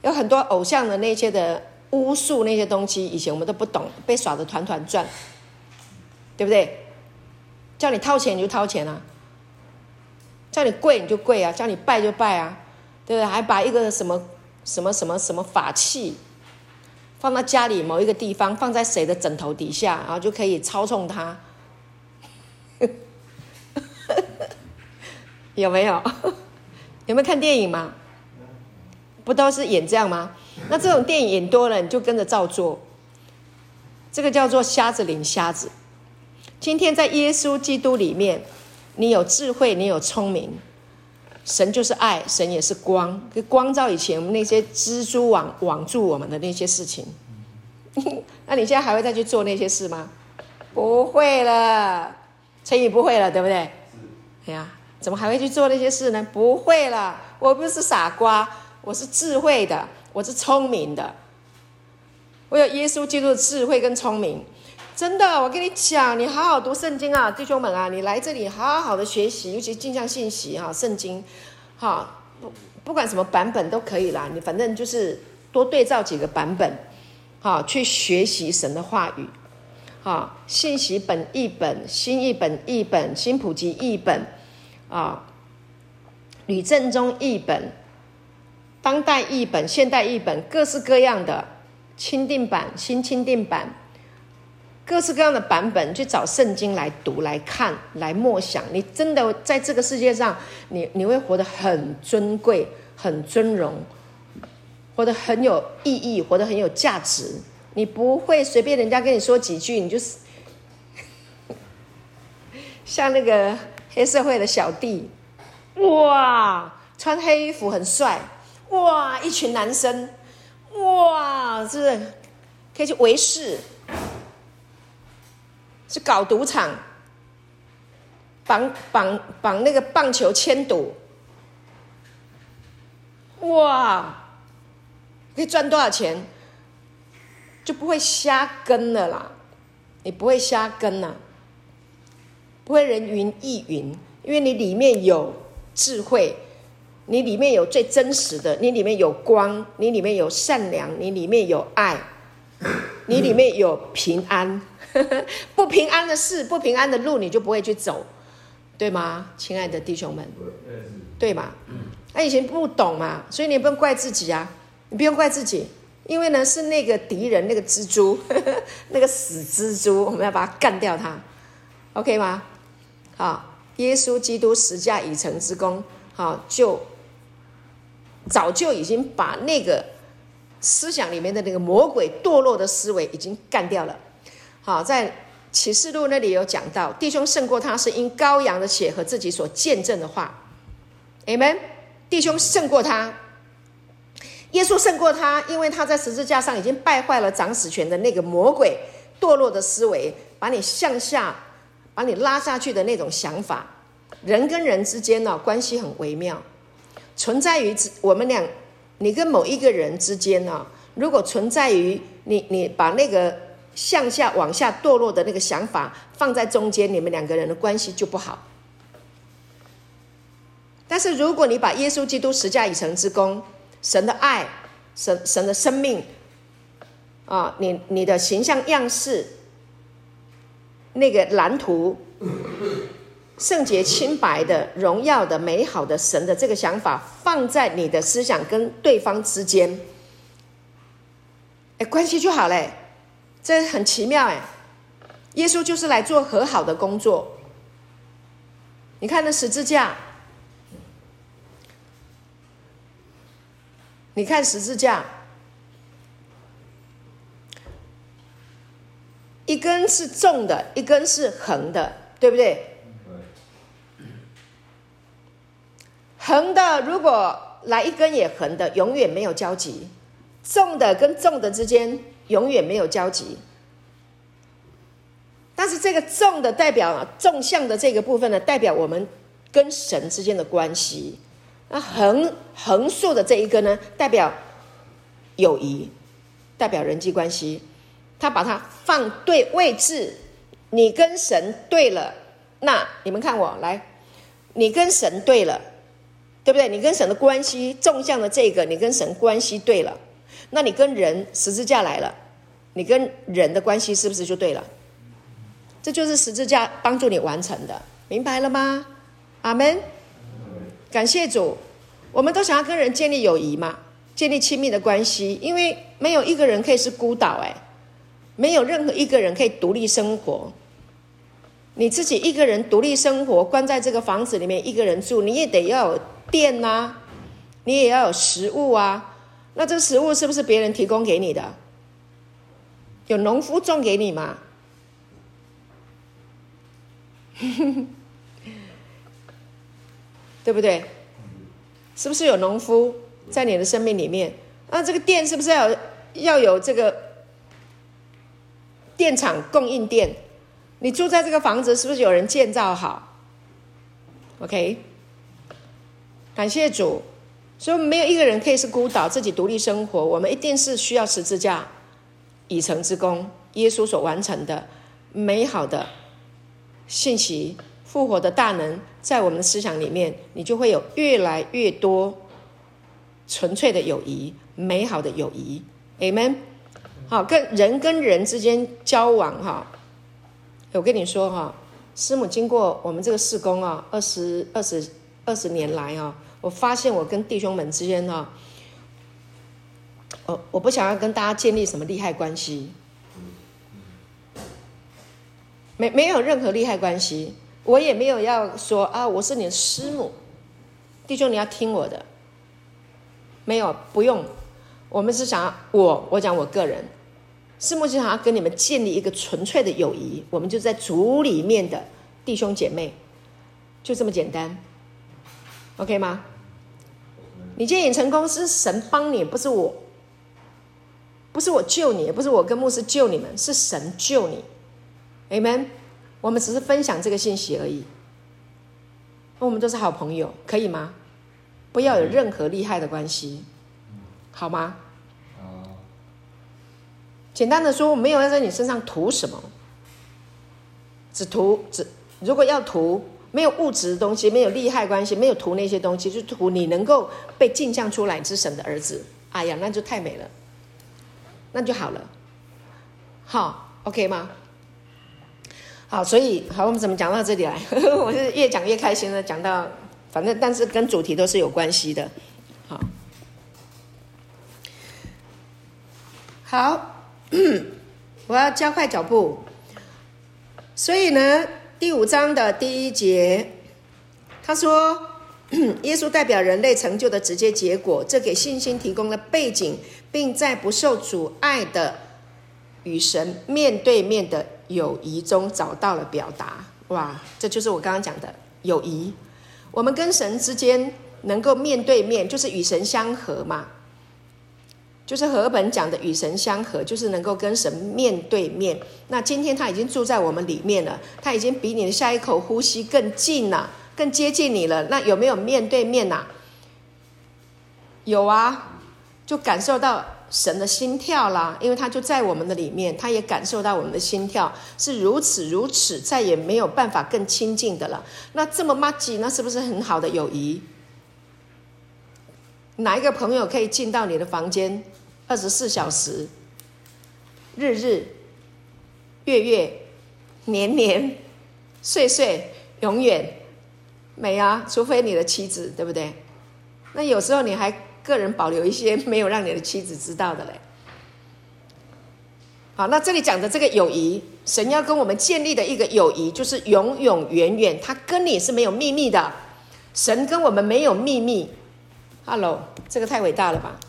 有很多偶像的那些的巫术那些东西，以前我们都不懂，被耍得团团转，对不对？叫你掏钱你就掏钱啊，叫你跪你就跪啊，叫你拜就拜啊，对不对？还把一个什么什么什么什么法器，放到家里某一个地方，放在谁的枕头底下，然后就可以操纵它。有没有？有没有看电影吗？不都是演这样吗？那这种电影演多了，你就跟着照做。这个叫做瞎子领瞎子。今天在耶稣基督里面，你有智慧，你有聪明。神就是爱，神也是光，光照以前我们那些蜘蛛网网住我们的那些事情。那你现在还会再去做那些事吗？不会了，陈宇不会了，对不对？是。哎呀。怎么还会去做那些事呢？不会了，我不是傻瓜，我是智慧的，我是聪明的，我有耶稣基督的智慧跟聪明。真的，我跟你讲，你好好读圣经啊，弟兄们啊，你来这里好好的学习，尤其镜像信息哈，圣经，哈，不不管什么版本都可以啦，你反正就是多对照几个版本，哈，去学习神的话语，哈，信息本译本、新译本译本、新普及译本。啊，吕正中译本、当代译本、现代译本，各式各样的钦定版、新钦定版，各式各样的版本，去找圣经来读、来看、来默想。你真的在这个世界上，你你会活得很尊贵、很尊荣，活得很有意义，活得很有价值。你不会随便人家跟你说几句，你就是 像那个。黑社会的小弟，哇，穿黑衣服很帅，哇，一群男生，哇，是不是可以去围市，去搞赌场，绑绑绑那个棒球签赌，哇，可以赚多少钱？就不会瞎跟了啦，你不会瞎跟呐。不会人云亦云，因为你里面有智慧，你里面有最真实的，你里面有光，你里面有善良，你里面有爱，你里面有平安。不平安的事，不平安的路，你就不会去走，对吗？亲爱的弟兄们，对吗？那以前不懂嘛，所以你不用怪自己啊，你不用怪自己，因为呢是那个敌人，那个蜘蛛，呵 呵那个死蜘蛛，我们要把它干掉它，OK 吗？好，耶稣基督十架已成之功，好，就早就已经把那个思想里面的那个魔鬼堕落的思维已经干掉了。好，在启示录那里有讲到，弟兄胜过他是因羔羊的血和自己所见证的话。Amen，弟兄胜过他，耶稣胜过他，因为他在十字架上已经败坏了掌死权的那个魔鬼堕落的思维，把你向下。把你拉下去的那种想法，人跟人之间呢，关系很微妙，存在于我们俩，你跟某一个人之间呢，如果存在于你，你把那个向下往下堕落的那个想法放在中间，你们两个人的关系就不好。但是如果你把耶稣基督十架已成之功，神的爱，神神的生命，啊，你你的形象样式。那个蓝图，圣洁、清白的、荣耀的、美好的神的这个想法，放在你的思想跟对方之间，哎，关系就好嘞，这很奇妙哎。耶稣就是来做和好的工作。你看那十字架，你看十字架。一根是纵的，一根是横的，对不对？横的如果来一根也横的，永远没有交集；纵的跟纵的之间永远没有交集。但是这个纵的代表纵向的这个部分呢，代表我们跟神之间的关系；那横横竖的这一个呢，代表友谊，代表人际关系。他把它放对位置，你跟神对了，那你们看我来，你跟神对了，对不对？你跟神的关系纵向的这个，你跟神关系对了，那你跟人十字架来了，你跟人的关系是不是就对了？这就是十字架帮助你完成的，明白了吗？阿门。感谢主，我们都想要跟人建立友谊嘛，建立亲密的关系，因为没有一个人可以是孤岛，哎，没有任何一个人可以独立生活。你自己一个人独立生活，关在这个房子里面一个人住，你也得要有电呐、你也要有食物啊。那这食物是不是别人提供给你的？有农夫种给你吗？对不对？是不是有农夫在你的生命里面？那这个电是不是要要有这个电厂供应电？你住在这个房子，是不是有人建造好？OK，感谢主，所以没有一个人可以是孤岛，自己独立生活。我们一定是需要十字架已成之功，耶稣所完成的美好的信息，复活的大能，在我们的思想里面，你就会有越来越多纯粹的友谊，美好的友谊。Amen。好，跟人跟人之间交往，哈。我跟你说哈，师母经过我们这个事工啊，二十二十二十年来啊，我发现我跟弟兄们之间哈，我我不想要跟大家建立什么利害关系，没没有任何利害关系，我也没有要说啊，我是你的师母，弟兄你要听我的，没有不用，我们是想要我我讲我个人。师母就想要跟你们建立一个纯粹的友谊，我们就在主里面的弟兄姐妹，就这么简单。，OK 吗？你今天成功是神帮你，不是我，不是我救你，也不是我跟牧师救你们，是神救你，Amen。我们只是分享这个信息而已，我们都是好朋友，可以吗？不要有任何利害的关系，好吗？简单的说，我没有要在你身上图什么，只图只如果要图，没有物质的东西，没有利害关系，没有图那些东西，就图你能够被镜像出来之神的儿子。哎呀，那就太美了，那就好了。好，OK 吗？好，所以好，我们怎么讲到这里来？我是越讲越开心了，讲到反正但是跟主题都是有关系的。好，好。我要加快脚步，所以呢，第五章的第一节，他说，耶稣代表人类成就的直接结果，这给信心提供了背景，并在不受阻碍的与神面对面的友谊中找到了表达。哇，这就是我刚刚讲的友谊。我们跟神之间能够面对面，就是与神相合嘛。就是和本讲的与神相合，就是能够跟神面对面。那今天他已经住在我们里面了，他已经比你的下一口呼吸更近了，更接近你了。那有没有面对面呐？有啊，就感受到神的心跳啦，因为他就在我们的里面，他也感受到我们的心跳是如此如此，再也没有办法更亲近的了。那这么麻吉，那是不是很好的友谊？哪一个朋友可以进到你的房间？二十四小时，日日、月月、年年、岁岁，永远没啊！除非你的妻子，对不对？那有时候你还个人保留一些没有让你的妻子知道的嘞。好，那这里讲的这个友谊，神要跟我们建立的一个友谊，就是永永远远，他跟你是没有秘密的。神跟我们没有秘密。Hello，这个太伟大了吧！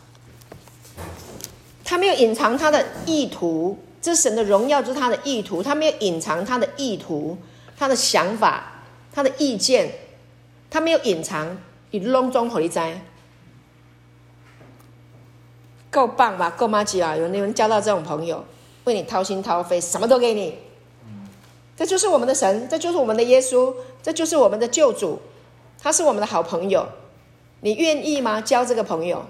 他没有隐藏他的意图，这神的荣耀就是他的意图。他没有隐藏他的意图、他的想法、他的意见，他没有隐藏。你隆中回灾，够棒吧？够麻吉啊！有你们交到这种朋友，为你掏心掏肺，什么都给你。这就是我们的神，这就是我们的耶稣，这就是我们的救主。他是我们的好朋友，你愿意吗？交这个朋友？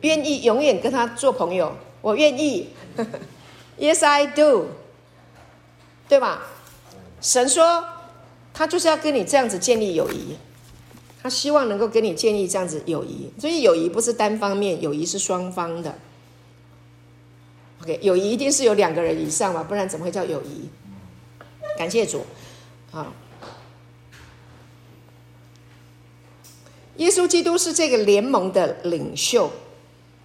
愿意永远跟他做朋友，我愿意。Yes, I do，对吧？神说，他就是要跟你这样子建立友谊，他希望能够跟你建立这样子友谊。所以友谊不是单方面，友谊是双方的。OK，友谊一定是有两个人以上嘛，不然怎么会叫友谊？感谢主，好。耶稣基督是这个联盟的领袖，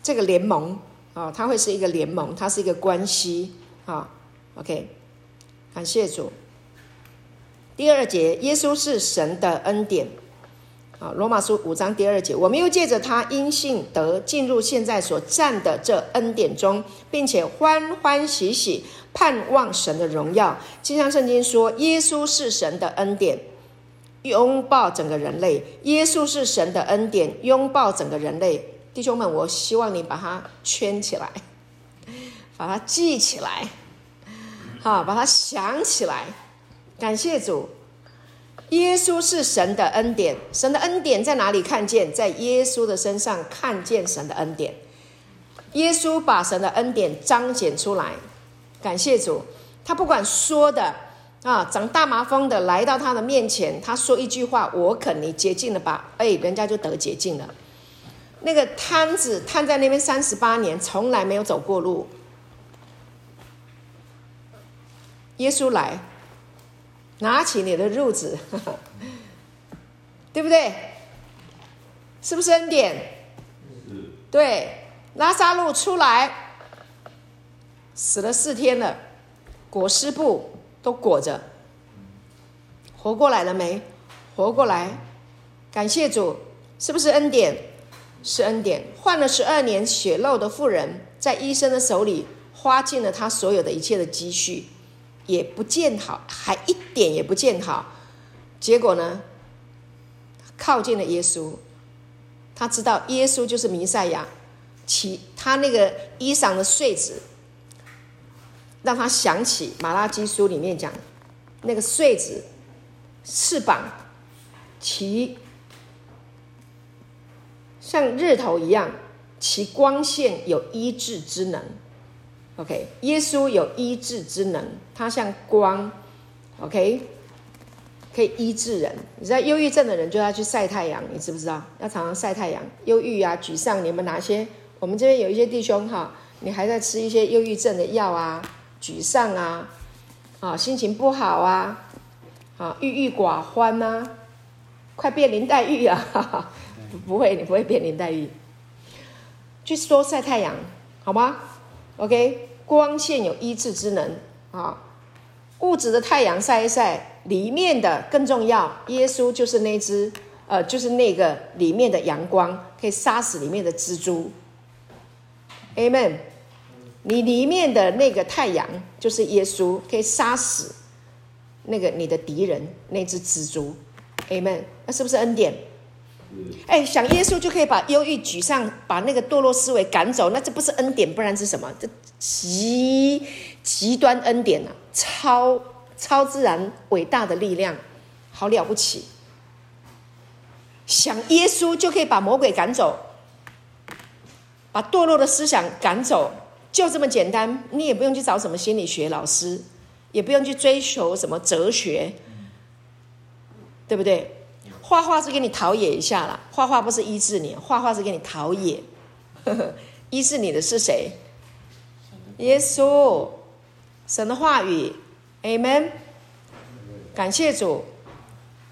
这个联盟啊，它会是一个联盟，它是一个关系啊。OK，感谢主。第二节，耶稣是神的恩典。啊，罗马书五章第二节，我们又借着他因信得进入现在所占的这恩典中，并且欢欢喜喜盼望神的荣耀。经上圣经说，耶稣是神的恩典，拥抱整个人类。耶稣是神的恩典，拥抱整个人类。弟兄们，我希望你把它圈起来，把它记起来，好，把它想起来。感谢主。耶稣是神的恩典，神的恩典在哪里看见？在耶稣的身上看见神的恩典。耶稣把神的恩典彰显出来，感谢主。他不管说的啊，长大麻风的来到他的面前，他说一句话：“我肯你洁净了吧。”哎，人家就得洁净了。那个摊子摊在那边三十八年，从来没有走过路。耶稣来。拿起你的褥子，对不对？是不是恩典？是。对，拉撒路出来，死了四天了，裹尸布都裹着，活过来了没？活过来，感谢主，是不是恩典？是恩典。患了十二年血漏的妇人，在医生的手里花尽了他所有的一切的积蓄。也不见好，还一点也不见好。结果呢？靠近了耶稣，他知道耶稣就是弥赛亚。其他那个衣裳的穗子，让他想起马拉基书里面讲那个穗子翅膀，其像日头一样，其光线有医治之能。OK，耶稣有医治之能，他像光，OK，可以医治人。你知道忧郁症的人就要去晒太阳，你知不知道？要常常晒太阳。忧郁啊、沮丧，你们哪些？我们这边有一些弟兄哈，你还在吃一些忧郁症的药啊，沮丧啊，啊，心情不好啊，啊，郁郁寡欢啊，快变林黛玉啊！哈哈，不会，你不会变林黛玉。去多晒太阳，好吗？OK，光线有医治之能啊！物质的太阳晒一晒，里面的更重要。耶稣就是那只，呃，就是那个里面的阳光，可以杀死里面的蜘蛛。Amen。你里面的那个太阳就是耶稣，可以杀死那个你的敌人，那只蜘蛛。Amen。那是不是恩典？哎，想耶稣就可以把忧郁、沮丧、把那个堕落思维赶走，那这不是恩典，不然是什么？这极极端恩典呐、啊，超超自然伟大的力量，好了不起！想耶稣就可以把魔鬼赶走，把堕落的思想赶走，就这么简单。你也不用去找什么心理学老师，也不用去追求什么哲学，对不对？画画是给你陶冶一下啦，画画不是医治你，画画是给你陶冶。医治你的是谁？耶稣，神的话语，Amen。感谢主，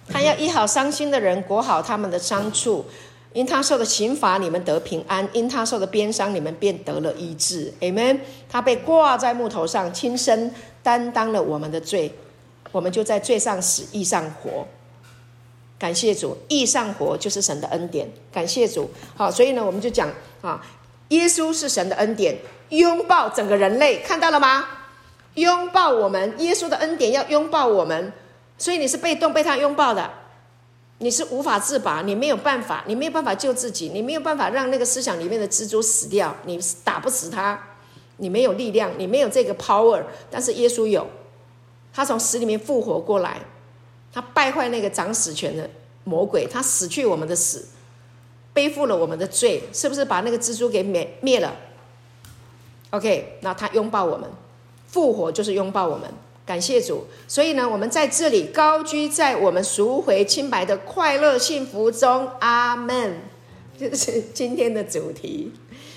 他要医好伤心的人，裹好他们的伤处。因他受的刑罚，你们得平安；因他受的鞭伤，你们便得了医治。Amen。他被挂在木头上，亲身担当了我们的罪，我们就在罪上死，义上活。感谢主，义上活就是神的恩典。感谢主，好，所以呢，我们就讲啊，耶稣是神的恩典，拥抱整个人类，看到了吗？拥抱我们，耶稣的恩典要拥抱我们，所以你是被动被他拥抱的，你是无法自拔，你没有办法，你没有办法救自己，你没有办法让那个思想里面的蜘蛛死掉，你打不死他，你没有力量，你没有这个 power，但是耶稣有，他从死里面复活过来。他败坏那个掌死权的魔鬼，他死去我们的死，背负了我们的罪，是不是把那个蜘蛛给灭灭了？OK，那他拥抱我们，复活就是拥抱我们，感谢主。所以呢，我们在这里高居在我们赎回清白的快乐幸福中，阿门。这、是今天的主题。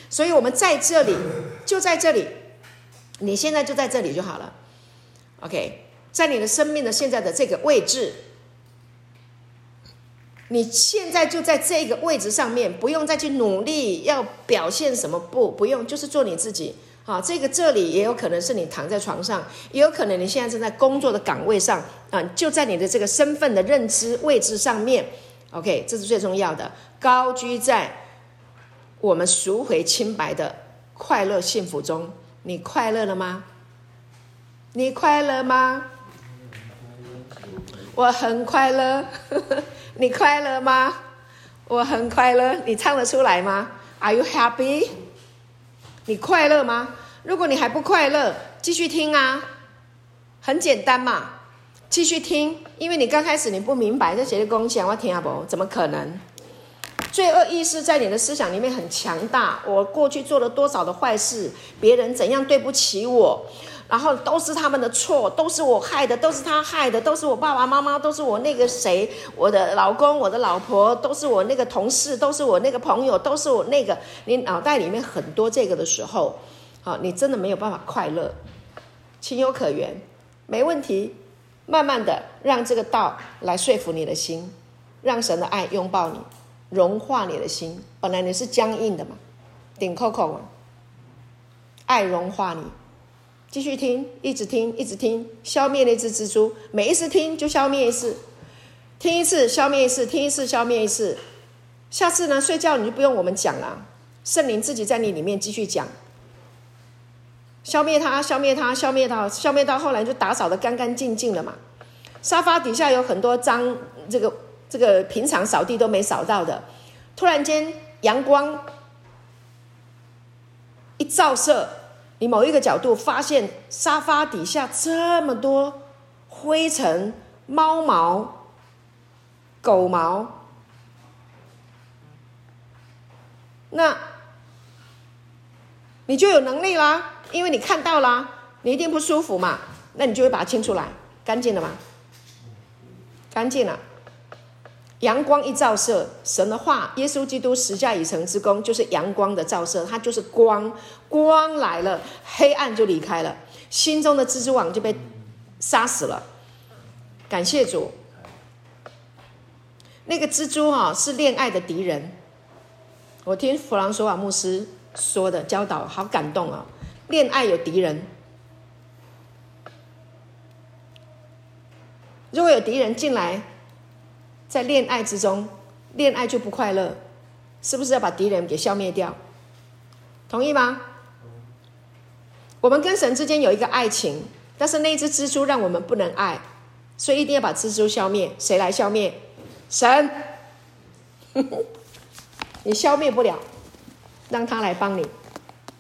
所以我们在这里，就在这里，你现在就在这里就好了。OK。在你的生命的现在的这个位置，你现在就在这个位置上面，不用再去努力要表现什么，不，不用，就是做你自己。好，这个这里也有可能是你躺在床上，也有可能你现在正在工作的岗位上啊，就在你的这个身份的认知位置上面。OK，这是最重要的，高居在我们赎回清白的快乐幸福中。你快乐了吗？你快乐吗？我很快乐。你快乐吗？我很快乐。你唱得出来吗？Are you happy？你快乐吗？如果你还不快乐，继续听啊，很简单嘛，继续听，因为你刚开始你不明白这些的贡献，我听下不？怎么可能？罪恶意识在你的思想里面很强大。我过去做了多少的坏事？别人怎样对不起我？然后都是他们的错，都是我害的，都是他害的，都是我爸爸妈妈，都是我那个谁，我的老公，我的老婆，都是我那个同事，都是我那个朋友，都是我那个。你脑袋里面很多这个的时候，啊，你真的没有办法快乐，情有可原，没问题。慢慢的让这个道来说服你的心，让神的爱拥抱你，融化你的心。本来你是僵硬的嘛，顶扣扣嘛，爱融化你。继续听，一直听，一直听，消灭那只蜘蛛。每一次听就消灭一次，听一次消灭一次，听一次消灭一次。下次呢，睡觉你就不用我们讲了，圣灵自己在你里面继续讲，消灭它，消灭它，消灭它，消灭到后来就打扫的干干净净了嘛。沙发底下有很多脏，这个这个平常扫地都没扫到的，突然间阳光一照射。你某一个角度发现沙发底下这么多灰尘、猫毛、狗毛，那你就有能力啦，因为你看到啦，你一定不舒服嘛，那你就会把它清出来，干净了吗？干净了。阳光一照射，神的话，耶稣基督十架已成之功，就是阳光的照射，它就是光，光来了，黑暗就离开了，心中的蜘蛛网就被杀死了。感谢主，那个蜘蛛哈、哦、是恋爱的敌人。我听弗朗索瓦牧师说的教导，好感动啊、恋爱有敌人，如果有敌人进来。在恋爱之中，恋爱就不快乐，是不是要把敌人给消灭掉？同意吗？我们跟神之间有一个爱情，但是那只蜘蛛让我们不能爱，所以一定要把蜘蛛消灭。谁来消灭？神，你消灭不了，让他来帮你。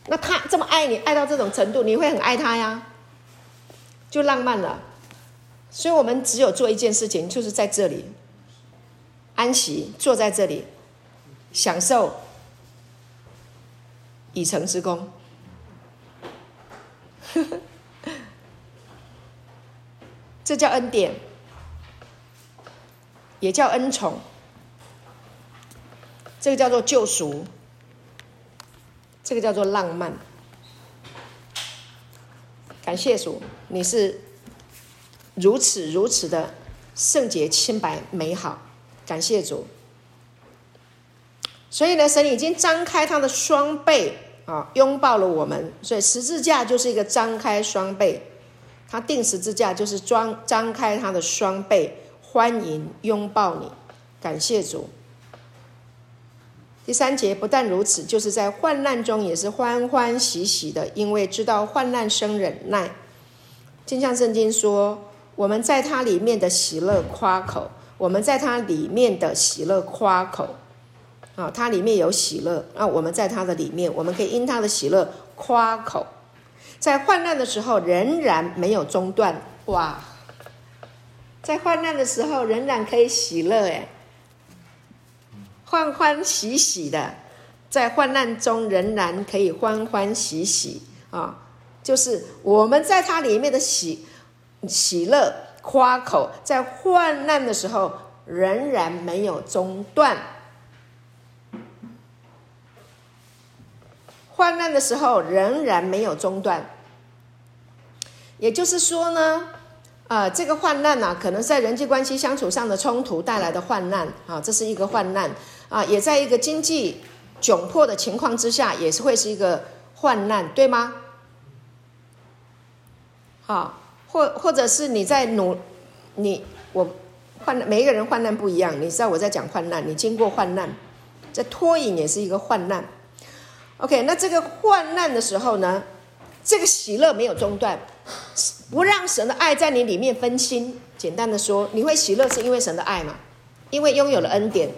那他这么爱你，爱到这种程度，你会很爱他呀，就浪漫了。所以我们只有做一件事情，就是在这里。安息，坐在这里，享受已成之功。这叫恩典，也叫恩宠。这个叫做救赎，这个叫做浪漫。感谢主，你是如此如此的圣洁、清白、美好。感谢主，所以呢，神已经张开他的双臂啊，拥抱了我们。所以十字架就是一个张开双臂，他钉十字架就是张张开他的双臂，欢迎拥抱你。感谢主。第三节不但如此，就是在患难中也是欢欢喜喜的，因为知道患难生忍耐。正像圣经说，我们在他里面的喜乐夸口。我们在它里面的喜乐夸口，啊，它里面有喜乐，那我们在它的里面，我们可以因它的喜乐夸口，在患难的时候仍然没有中断，哇，在患难的时候仍然可以喜乐，哎，欢欢喜喜的，在患难中仍然可以欢欢喜喜啊，就是我们在它里面的喜喜乐。夸口，在患难的时候仍然没有中断。患难的时候仍然没有中断。也就是说呢，呃，这个患难呢，可能在人际关系相处上的冲突带来的患难啊，这是一个患难啊，也在一个经济窘迫的情况之下，也是会是一个患难，对吗？好，或或者是你在努，你我患，每一个人患难不一样，你知道我在讲患难，你经过患难，在脱瘾也是一个患难。OK，那这个患难的时候呢，这个喜乐没有中断。不让神的爱在你里面分心。简单的说，你会喜乐是因为神的爱嘛？因为拥有了恩典，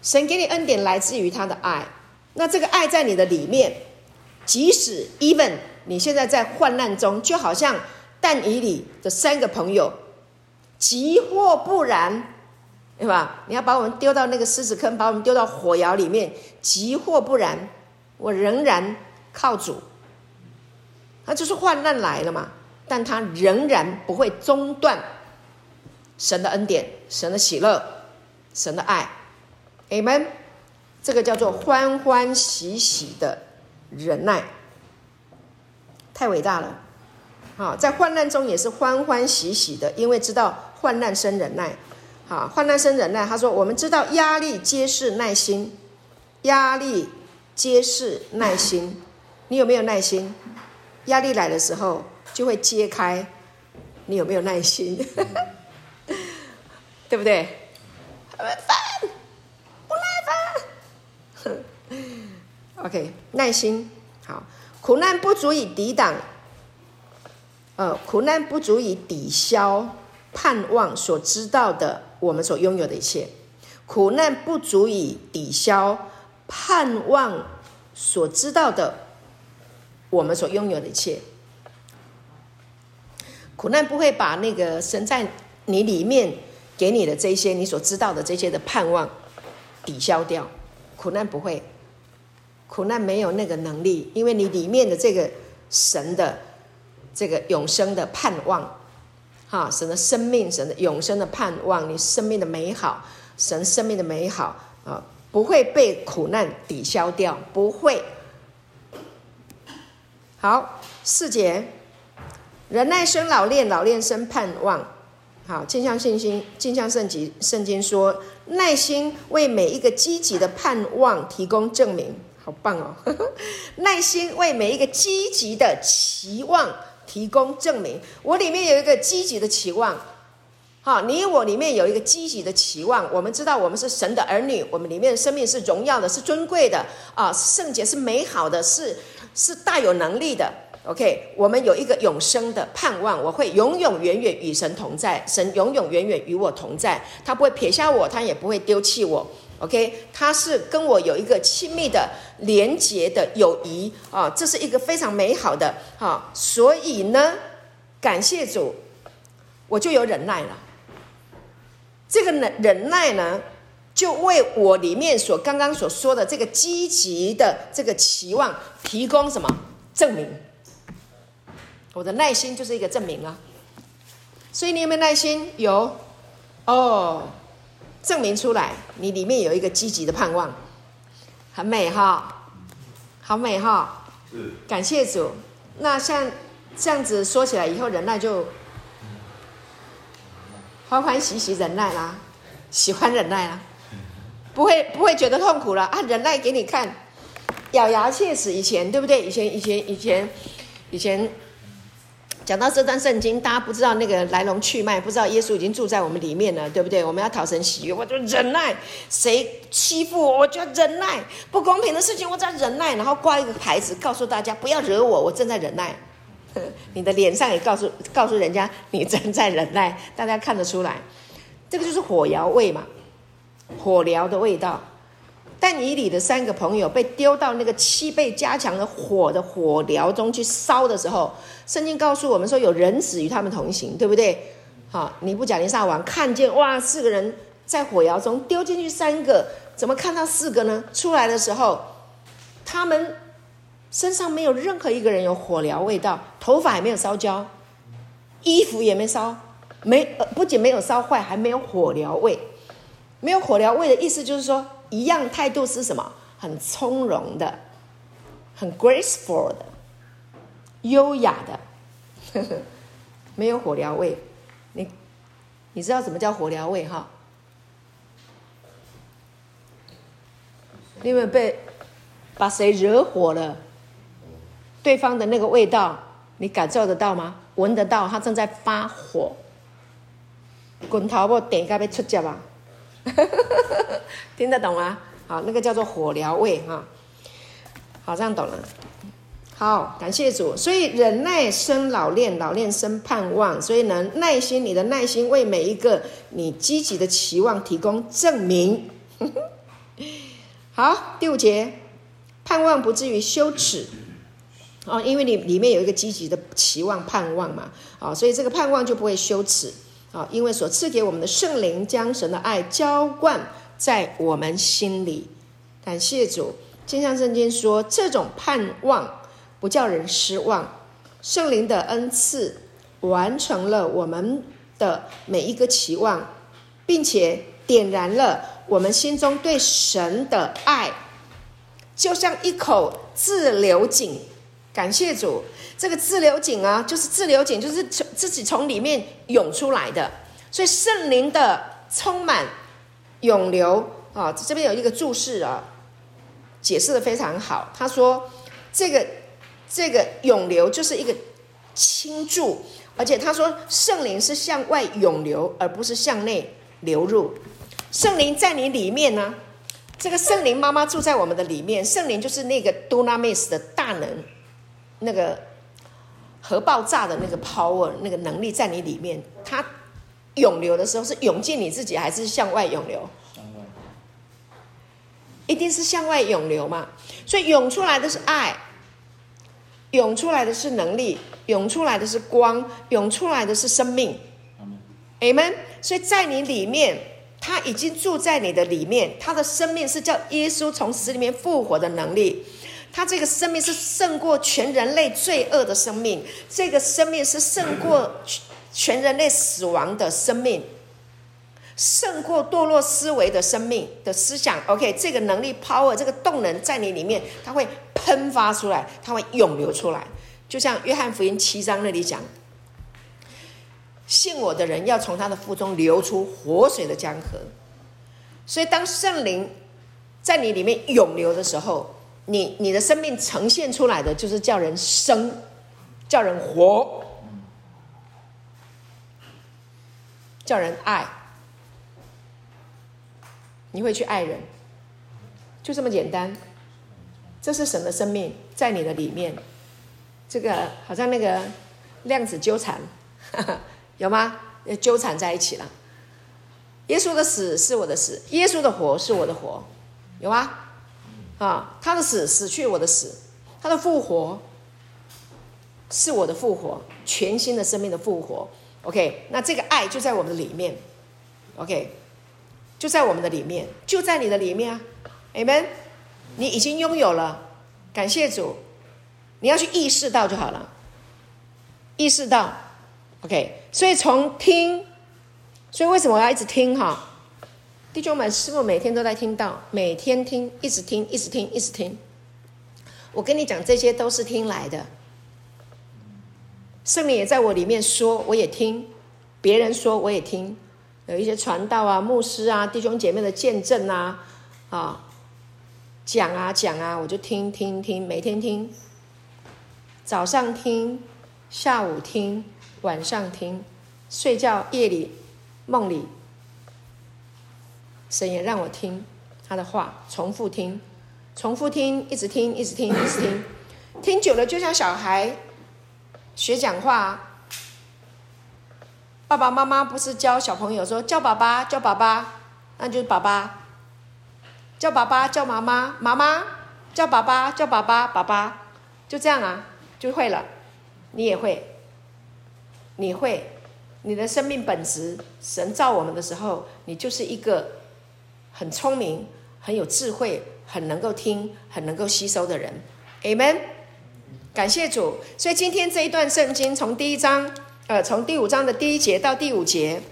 神给你恩典来自于他的爱。那这个爱在你的里面，即使 even 你现在在患难中，就好像但以理的三个朋友，急或不然，对吧？你要把我们丢到那个狮子坑，把我们丢到火窑里面，急或不然，我仍然靠主。那就是患难来了嘛，但他仍然不会中断神的恩典、神的喜乐、神的爱，Amen。这个叫做欢欢喜喜的忍耐，太伟大了。好，在患难中也是欢欢喜喜的，因为知道患难生忍耐。好，患难生忍耐。他说：“我们知道压力皆是耐心，压力皆是耐心。你有没有耐心？”压力来的时候，就会揭开你有没有耐心，对不对？很烦，不耐烦。OK，耐心好。苦难不足以抵挡，呃，苦难不足以抵消盼望所知道的我们所拥有的一切。苦难不足以抵消盼望所知道的。我们所拥有的一切，苦难不会把那个神在你里面给你的这些，你所知道的这些的盼望抵消掉。苦难不会，苦难没有那个能力，因为你里面的这个神的这个永生的盼望，哈，神的生命，神的永生的盼望，你生命的美好，神生命的美好啊，不会被苦难抵消掉，不会。好，四节，忍耐生老练，老练生盼望。好，镜像信心，镜像圣经，圣经说，耐心为每一个积极的盼望提供证明。好棒哦！耐心为每一个积极的期望提供证明。我里面有一个积极的期望。好，你我里面有一个积极的期望。我们知道，我们是神的儿女，我们里面的生命是荣耀的，是尊贵的啊，圣洁是美好的，是。是大有能力的，OK，我们有一个永生的盼望，我会永永远远与神同在，神永永远远与我同在，他不会撇下我，他也不会丢弃我，OK，他是跟我有一个亲密的连结的友谊啊，这是一个非常美好的哈，所以呢，感谢主，我就有忍耐了，这个忍忍耐呢。就为我里面所刚刚所说的这个积极的这个期望提供什么证明？我的耐心就是一个证明啊。所以你有没有耐心？有，哦，证明出来，你里面有一个积极的盼望，很美哈，好美哈。是。感谢主。那像这样子说起来，以后忍耐就欢欢喜喜忍耐啦，喜欢忍耐啦。不会不会觉得痛苦了啊！忍耐给你看，咬牙切齿。以前对不对？以前以前以前以前讲到这段圣经，大家不知道那个来龙去脉，不知道耶稣已经住在我们里面了，对不对？我们要讨神喜悦，我就忍耐。谁欺负我，我就忍耐。不公平的事情，我只要忍耐。然后挂一个牌子，告诉大家不要惹我，我正在忍耐。你的脸上也告诉告诉人家你正在忍耐，大家看得出来，这个就是火窑味嘛。火燎的味道，但以理的三个朋友被丢到那个七倍加强的火的火燎中去烧的时候，圣经告诉我们说有人子与他们同行，对不对？好，尼布甲尼撒王看见哇，四个人在火窑中丢进去三个，怎么看到四个呢？出来的时候，他们身上没有任何一个人有火燎味道，头发也没有烧焦，衣服也没烧，没不仅没有烧坏，还没有火燎味。没有火燎味的意思就是说，一样态度是什么？很从容的，很 graceful 的，优雅的，呵 呵没有火燎味。你你知道什么叫火燎味哈？你有没有被把谁惹火了？对方的那个味道，你感受得到吗？闻得到，他正在发火。滚头不点该被出脚吧？听得懂吗？好，那个叫做火燎味哈。好，这样懂了。好，感谢主。所以忍耐生老练，老练生盼望。所以呢，耐心，你的耐心为每一个你积极的期望提供证明。好，第五节，盼望不至于羞耻。哦，因为你里面有一个积极的期望、盼望嘛。啊，所以这个盼望就不会羞耻。啊，因为所赐给我们的圣灵将神的爱浇灌在我们心里。感谢主。金像圣经说，这种盼望不叫人失望。圣灵的恩赐完成了我们的每一个期望，并且点燃了我们心中对神的爱，就像一口自流井。感谢主，这个自流井啊，就是自流井，就是从自己从里面涌出来的。所以圣灵的充满涌流啊，这边有一个注释啊。解释的非常好。他说：“这个这个涌流就是一个倾注，而且他说圣灵是向外涌流，而不是向内流入。圣灵在你里面呢，这个圣灵妈妈住在我们的里面。圣灵就是那个 Dunamis 的大能，那个核爆炸的那个 power，那个能力在你里面。它涌流的时候是涌进你自己，还是向外涌流？”一定是向外涌流嘛，所以涌出来的是爱，涌出来的是能力，涌出来的是光，涌出来的是生命。阿门。所以在你里面，他已经住在你的里面，他的生命是叫耶稣从死里面复活的能力，他这个生命是胜过全人类罪恶的生命，这个生命是胜过全人类死亡的生命。胜过堕落思维的生命的思想，OK，这个能力 power 这个动能在你里面，它会喷发出来，它会涌流出来，就像约翰福音七章那里讲，信我的人要从他的腹中流出活水的江河。所以当圣灵在你里面涌流的时候，你你的生命呈现出来的就是叫人生，叫人活，叫人爱。你会去爱人，就这么简单。这是神的生命在你的里面，这个好像那个量子纠缠，有吗？纠缠在一起了。耶稣的死是我的死，耶稣的活是我的活，有吗？啊，他的死死去我的死，他的复活是我的复活，全新的生命的复活。OK，那这个爱就在我们的里面。OK。就在我们的里面，就在你的里面啊，Amen。你已经拥有了，感谢主。你要去意识到就好了，意识到，OK。所以从听，所以为什么我要一直听哈？弟兄们，师父每天都在听到，每天听，一直听，一直听，一直听。我跟你讲，这些都是听来的。圣灵也在我里面说，我也听，别人说我也听。有一些传道啊、牧师啊、弟兄姐妹的见证啊，啊，讲啊讲啊，我就听听听，每天听，早上听，下午听，晚上听，睡觉夜里梦里，神也让我听他的话，重复听，重复听，一直听，一直听，一直听，听久了就像小孩学讲话。爸爸妈妈不是教小朋友说叫爸爸叫爸爸，那就是爸爸；叫爸爸叫妈妈。妈妈，叫爸爸叫爸爸爸爸，就这样啊，就会了。你也会，你会，你的生命本质，神造我们的时候，你就是一个很聪明、很有智慧、很能够听、很能够吸收的人。Amen。感谢主。所以今天这一段圣经从第一章。呃，从第五章的第一节到第五节，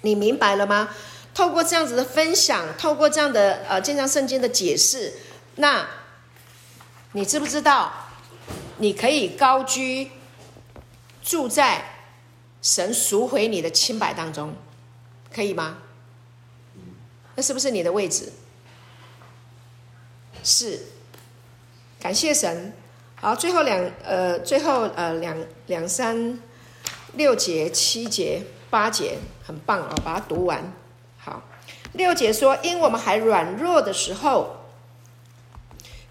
你明白了吗？透过这样子的分享，透过这样的呃，健康圣经的解释，那你知不知道，你可以高居住在神赎回你的清白当中，可以吗？那是不是你的位置？是，感谢神。好，最后两呃，最后呃两两三六节、七节、八节，很棒哦，把它读完。好，六节说，因我们还软弱的时候。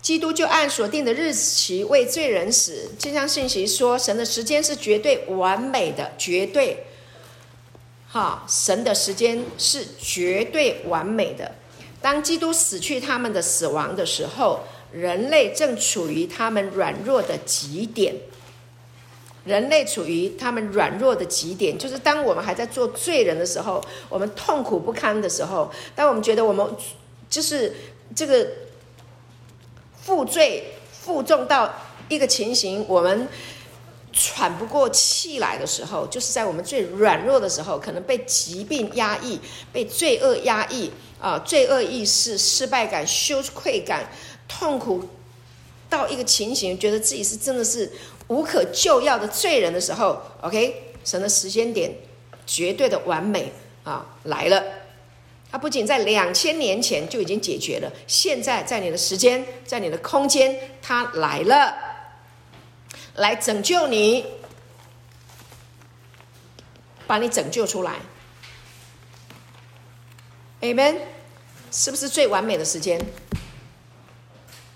基督就按所定的日期为罪人死。这项信息说，神的时间是绝对完美的，绝对，哈，神的时间是绝对完美的。当基督死去他们的死亡的时候，人类正处于他们软弱的极点。人类处于他们软弱的极点，就是当我们还在做罪人的时候，我们痛苦不堪的时候，当我们觉得我们就是这个。负罪负重到一个情形，我们喘不过气来的时候，就是在我们最软弱的时候，可能被疾病压抑，被罪恶压抑啊，罪恶意识、失败感、羞愧感、痛苦到一个情形，觉得自己是真的是无可救药的罪人的时候，OK，神的时间点绝对的完美啊来了。它不仅在两千年前就已经解决了，现在在你的时间，在你的空间，它来了，来拯救你，把你拯救出来。Amen，是不是最完美的时间？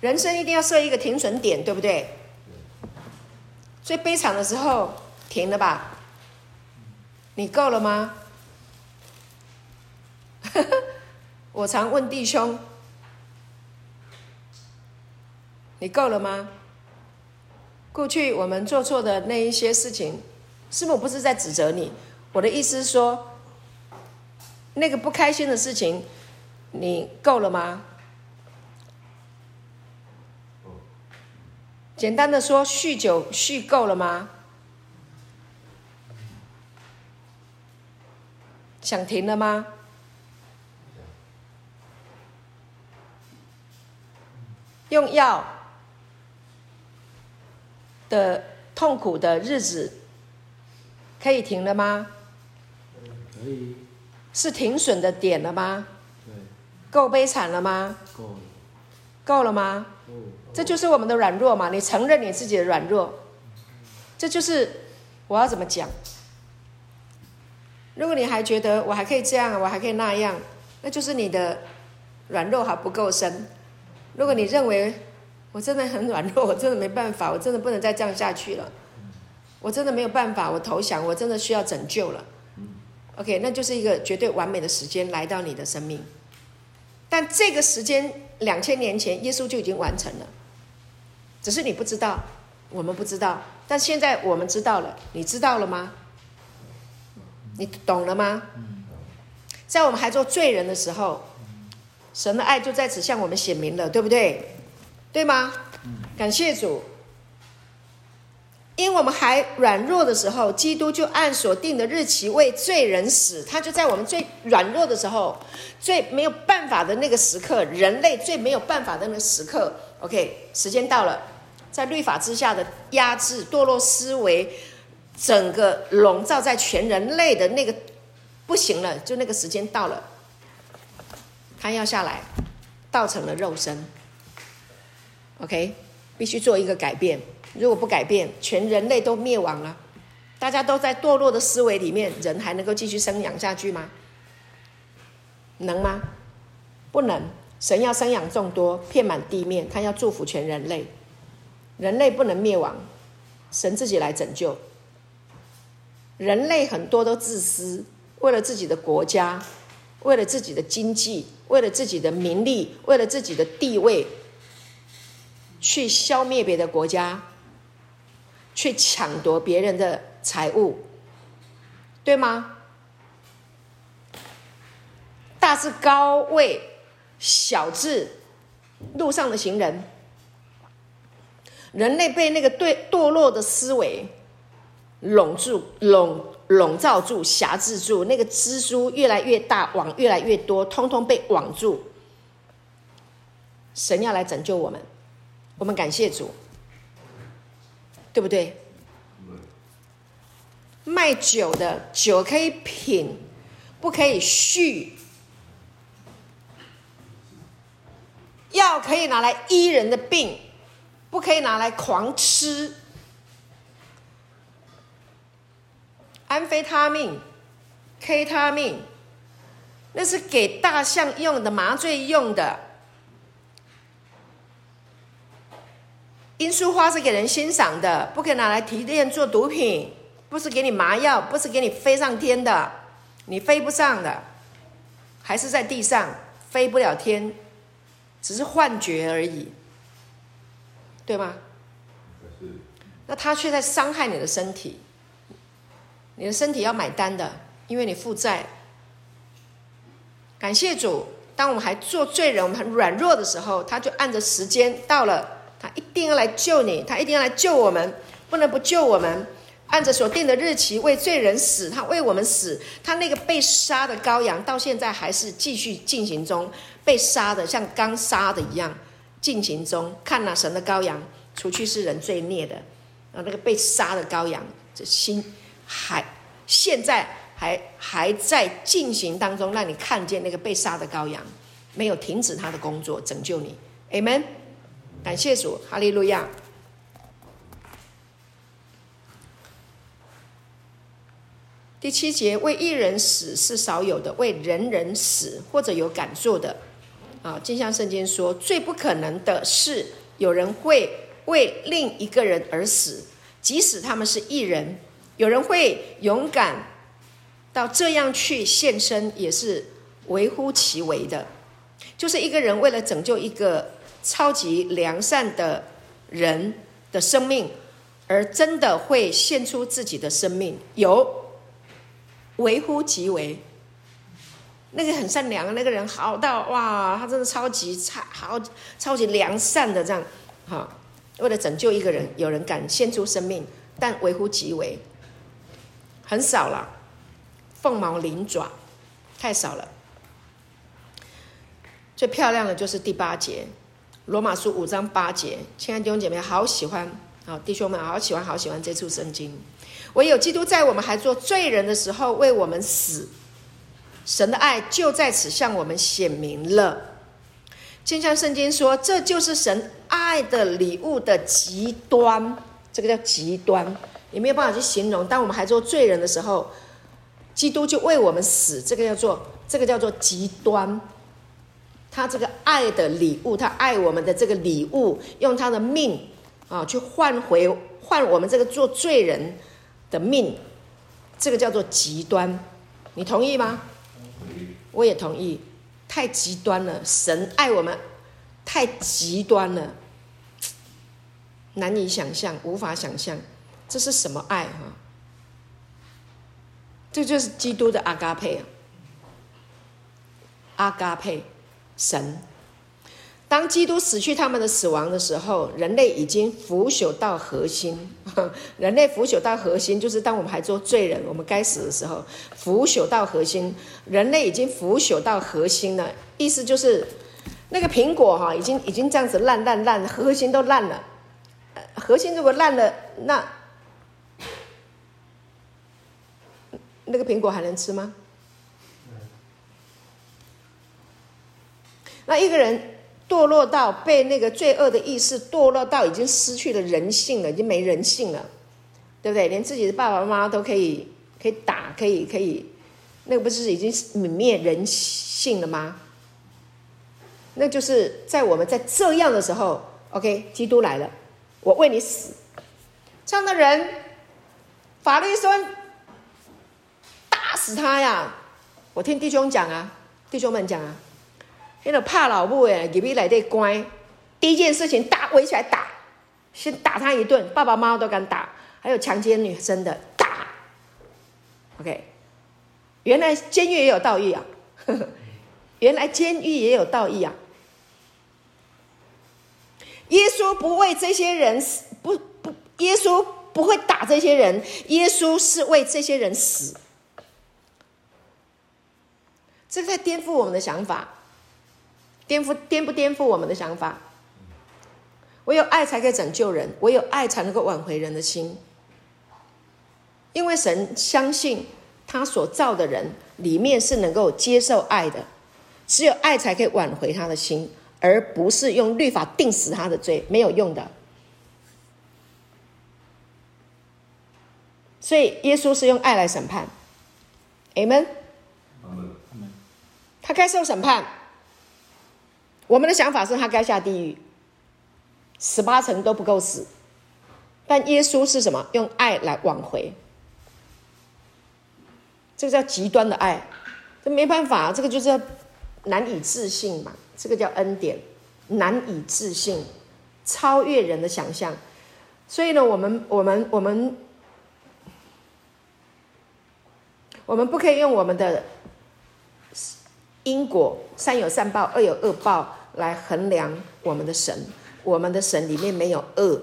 人生一定要设一个停损点，对不对？最悲惨的时候停了吧？你够了吗？我常问弟兄：“你够了吗？”过去我们做错的那一些事情，师母不是在指责你。我的意思是说，那个不开心的事情，你够了吗？简单的说，酗酒酗够了吗？想停了吗？用药的痛苦的日子可以停了吗？可以。是停损的点了吗？对。够悲惨了吗？够了。够了吗？这就是我们的软弱嘛？你承认你自己的软弱，这就是我要怎么讲？如果你还觉得我还可以这样，我还可以那样，那就是你的软弱还不够深。如果你认为我真的很软弱，我真的没办法，我真的不能再这样下去了，我真的没有办法，我投降，我真的需要拯救了。OK，那就是一个绝对完美的时间来到你的生命。但这个时间两千年前耶稣就已经完成了，只是你不知道，我们不知道。但现在我们知道了，你知道了吗？你懂了吗？在我们还做罪人的时候。神的爱就在此向我们显明了，对不对？对吗？感谢主。因为我们还软弱的时候，基督就按所定的日期为罪人死。他就在我们最软弱的时候，最没有办法的那个时刻，人类最没有办法的那个时刻。OK，时间到了，在律法之下的压制、堕落思维，整个笼罩在全人类的那个不行了，就那个时间到了。他要下来，道成了肉身。OK，必须做一个改变。如果不改变，全人类都灭亡了。大家都在堕落的思维里面，人还能够继续生养下去吗？能吗？不能。神要生养众多，遍满地面，他要祝福全人类。人类不能灭亡，神自己来拯救。人类很多都自私，为了自己的国家。为了自己的经济，为了自己的名利，为了自己的地位，去消灭别的国家，去抢夺别人的财物，对吗？大至高位，小至路上的行人，人类被那个对堕落的思维笼住，笼。笼罩住、辖制住，那个蜘蛛越来越大，网越来越多，通通被网住。神要来拯救我们，我们感谢主，对不对？卖酒的酒可以品，不可以续；药可以拿来医人的病，不可以拿来狂吃。安非他命、K 他命，那是给大象用的，麻醉用的。罂粟花是给人欣赏的，不可以拿来提炼做毒品。不是给你麻药，不是给你飞上天的，你飞不上的，还是在地上飞不了天，只是幻觉而已，对吗？那他却在伤害你的身体，你的身体要买单的，因为你负债。感谢主，当我们还做罪人，我们很软弱的时候，他就按着时间到了，他一定要来救你，他一定要来救我们，不能不救我们。按着所定的日期为罪人死，他为我们死，他那个被杀的羔羊到现在还是继续进行中，被杀的像刚杀的一样进行中。看哪，神的羔羊，除去世人罪孽的，啊，那个被杀的羔羊，这心还现在还还在进行当中，让你看见那个被杀的羔羊没有停止他的工作，拯救你。Amen，感谢主，哈利路亚。第七节，为一人死是少有的，为人人死或者有敢做的，啊，正像圣经说，最不可能的是有人会为另一个人而死，即使他们是义人，有人会勇敢到这样去献身，也是微乎其微的。就是一个人为了拯救一个超级良善的人的生命，而真的会献出自己的生命，有。微乎其微，那个很善良的那个人，好到哇，他真的超级差，好超级良善的这样，哈，为了拯救一个人，有人敢献出生命，但微乎其微，很少了，凤毛麟爪，太少了。最漂亮的就是第八节，罗马书五章八节，亲爱的弟兄姐妹，好喜欢啊，弟兄们，好喜欢，好喜欢这处圣经。唯有基督在我们还做罪人的时候为我们死，神的爱就在此向我们显明了。就像圣经说，这就是神爱的礼物的极端，这个叫极端，也没有办法去形容。当我们还做罪人的时候，基督就为我们死，这个叫做这个叫做极端。他这个爱的礼物，他爱我们的这个礼物，用他的命啊去换回换我们这个做罪人的命，这个叫做极端，你同意吗？我也同意，太极端了。神爱我们，太极端了，难以想象，无法想象，这是什么爱哈？这就是基督的阿嘎佩啊，阿嘎佩，神。当基督死去他们的死亡的时候，人类已经腐朽到核心。人类腐朽到核心，就是当我们还做罪人，我们该死的时候，腐朽到核心。人类已经腐朽到核心了，意思就是那个苹果哈，已经已经这样子烂烂烂，核心都烂了。核心如果烂了，那那个苹果还能吃吗？那一个人。堕落到被那个罪恶的意识堕落到已经失去了人性了，已经没人性了，对不对？连自己的爸爸妈妈都可以可以打，可以可以，那个不是已经泯灭人性了吗？那就是在我们在这样的时候，OK，基督来了，我为你死，这样的人，法律说打死他呀！我听弟兄讲啊，弟兄们讲啊。那个怕老母诶，入去来得乖。第一件事情打，围起来打，先打他一顿，爸爸妈妈都敢打，还有强奸女生的打。OK，原来监狱也有道义啊，原来监狱也有道义啊。耶稣不为这些人死，不不，耶稣不会打这些人，耶稣是为这些人死。这在颠覆我们的想法。颠覆颠不颠覆我们的想法？唯有爱才可以拯救人，唯有爱才能够挽回人的心。因为神相信他所造的人里面是能够接受爱的，只有爱才可以挽回他的心，而不是用律法定死他的罪，没有用的。所以耶稣是用爱来审判，Amen。他该受审判。我们的想法是他该下地狱，十八层都不够死。但耶稣是什么？用爱来挽回。这个叫极端的爱，这没办法，这个就是难以置信嘛。这个叫恩典，难以置信，超越人的想象。所以呢，我们我们我们我们不可以用我们的因果，善有善报，恶有恶报来衡量我们的神。我们的神里面没有恶。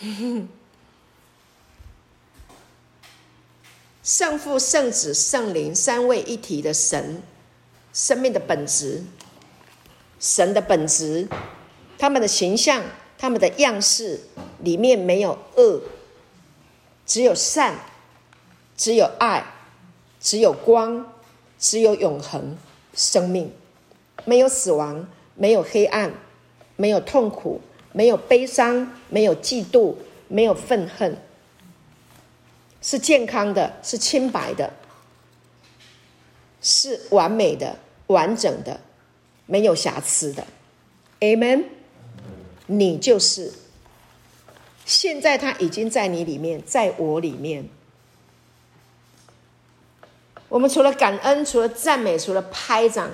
圣父、圣子、圣灵三位一体的神，生命的本质，神的本质，他们的形象、他们的样式里面没有恶，只有善，只有爱，只有光，只有永恒生命，没有死亡，没有黑暗，没有痛苦，没有悲伤，没有嫉妒，没有愤恨。是健康的，是清白的，是完美的、完整的，没有瑕疵的。Amen。你就是。现在他已经在你里面，在我里面。我们除了感恩，除了赞美，除了拍掌，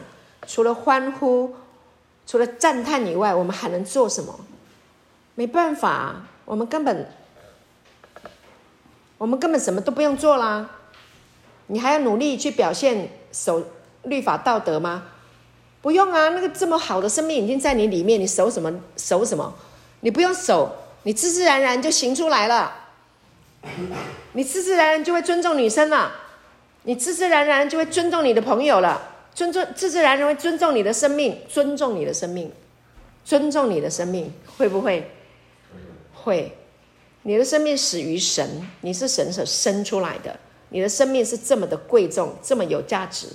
除了欢呼，除了赞叹以外，我们还能做什么？没办法，我们根本。我们根本什么都不用做啦，你还要努力去表现守律法道德吗？不用啊，那个这么好的生命已经在你里面，你守什么守什么？你不用守，你自自然然就行出来了。你自自然然就会尊重女生了，你自自然然就会尊重你的朋友了，尊重自自然然会尊重你的生命，尊重你的生命，尊重你的生命，会不会？会。你的生命始于神，你是神所生出来的，你的生命是这么的贵重，这么有价值，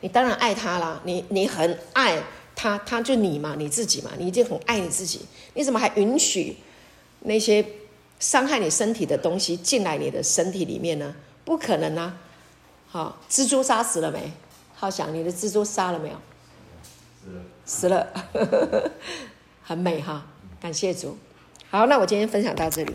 你当然爱他啦。你你很爱他，他就你嘛，你自己嘛，你已经很爱你自己，你怎么还允许那些伤害你身体的东西进来你的身体里面呢？不可能啊！好，蜘蛛杀死了没？浩翔，你的蜘蛛杀了没有？死了，死了，很美哈！感谢主。好，那我今天分享到这里。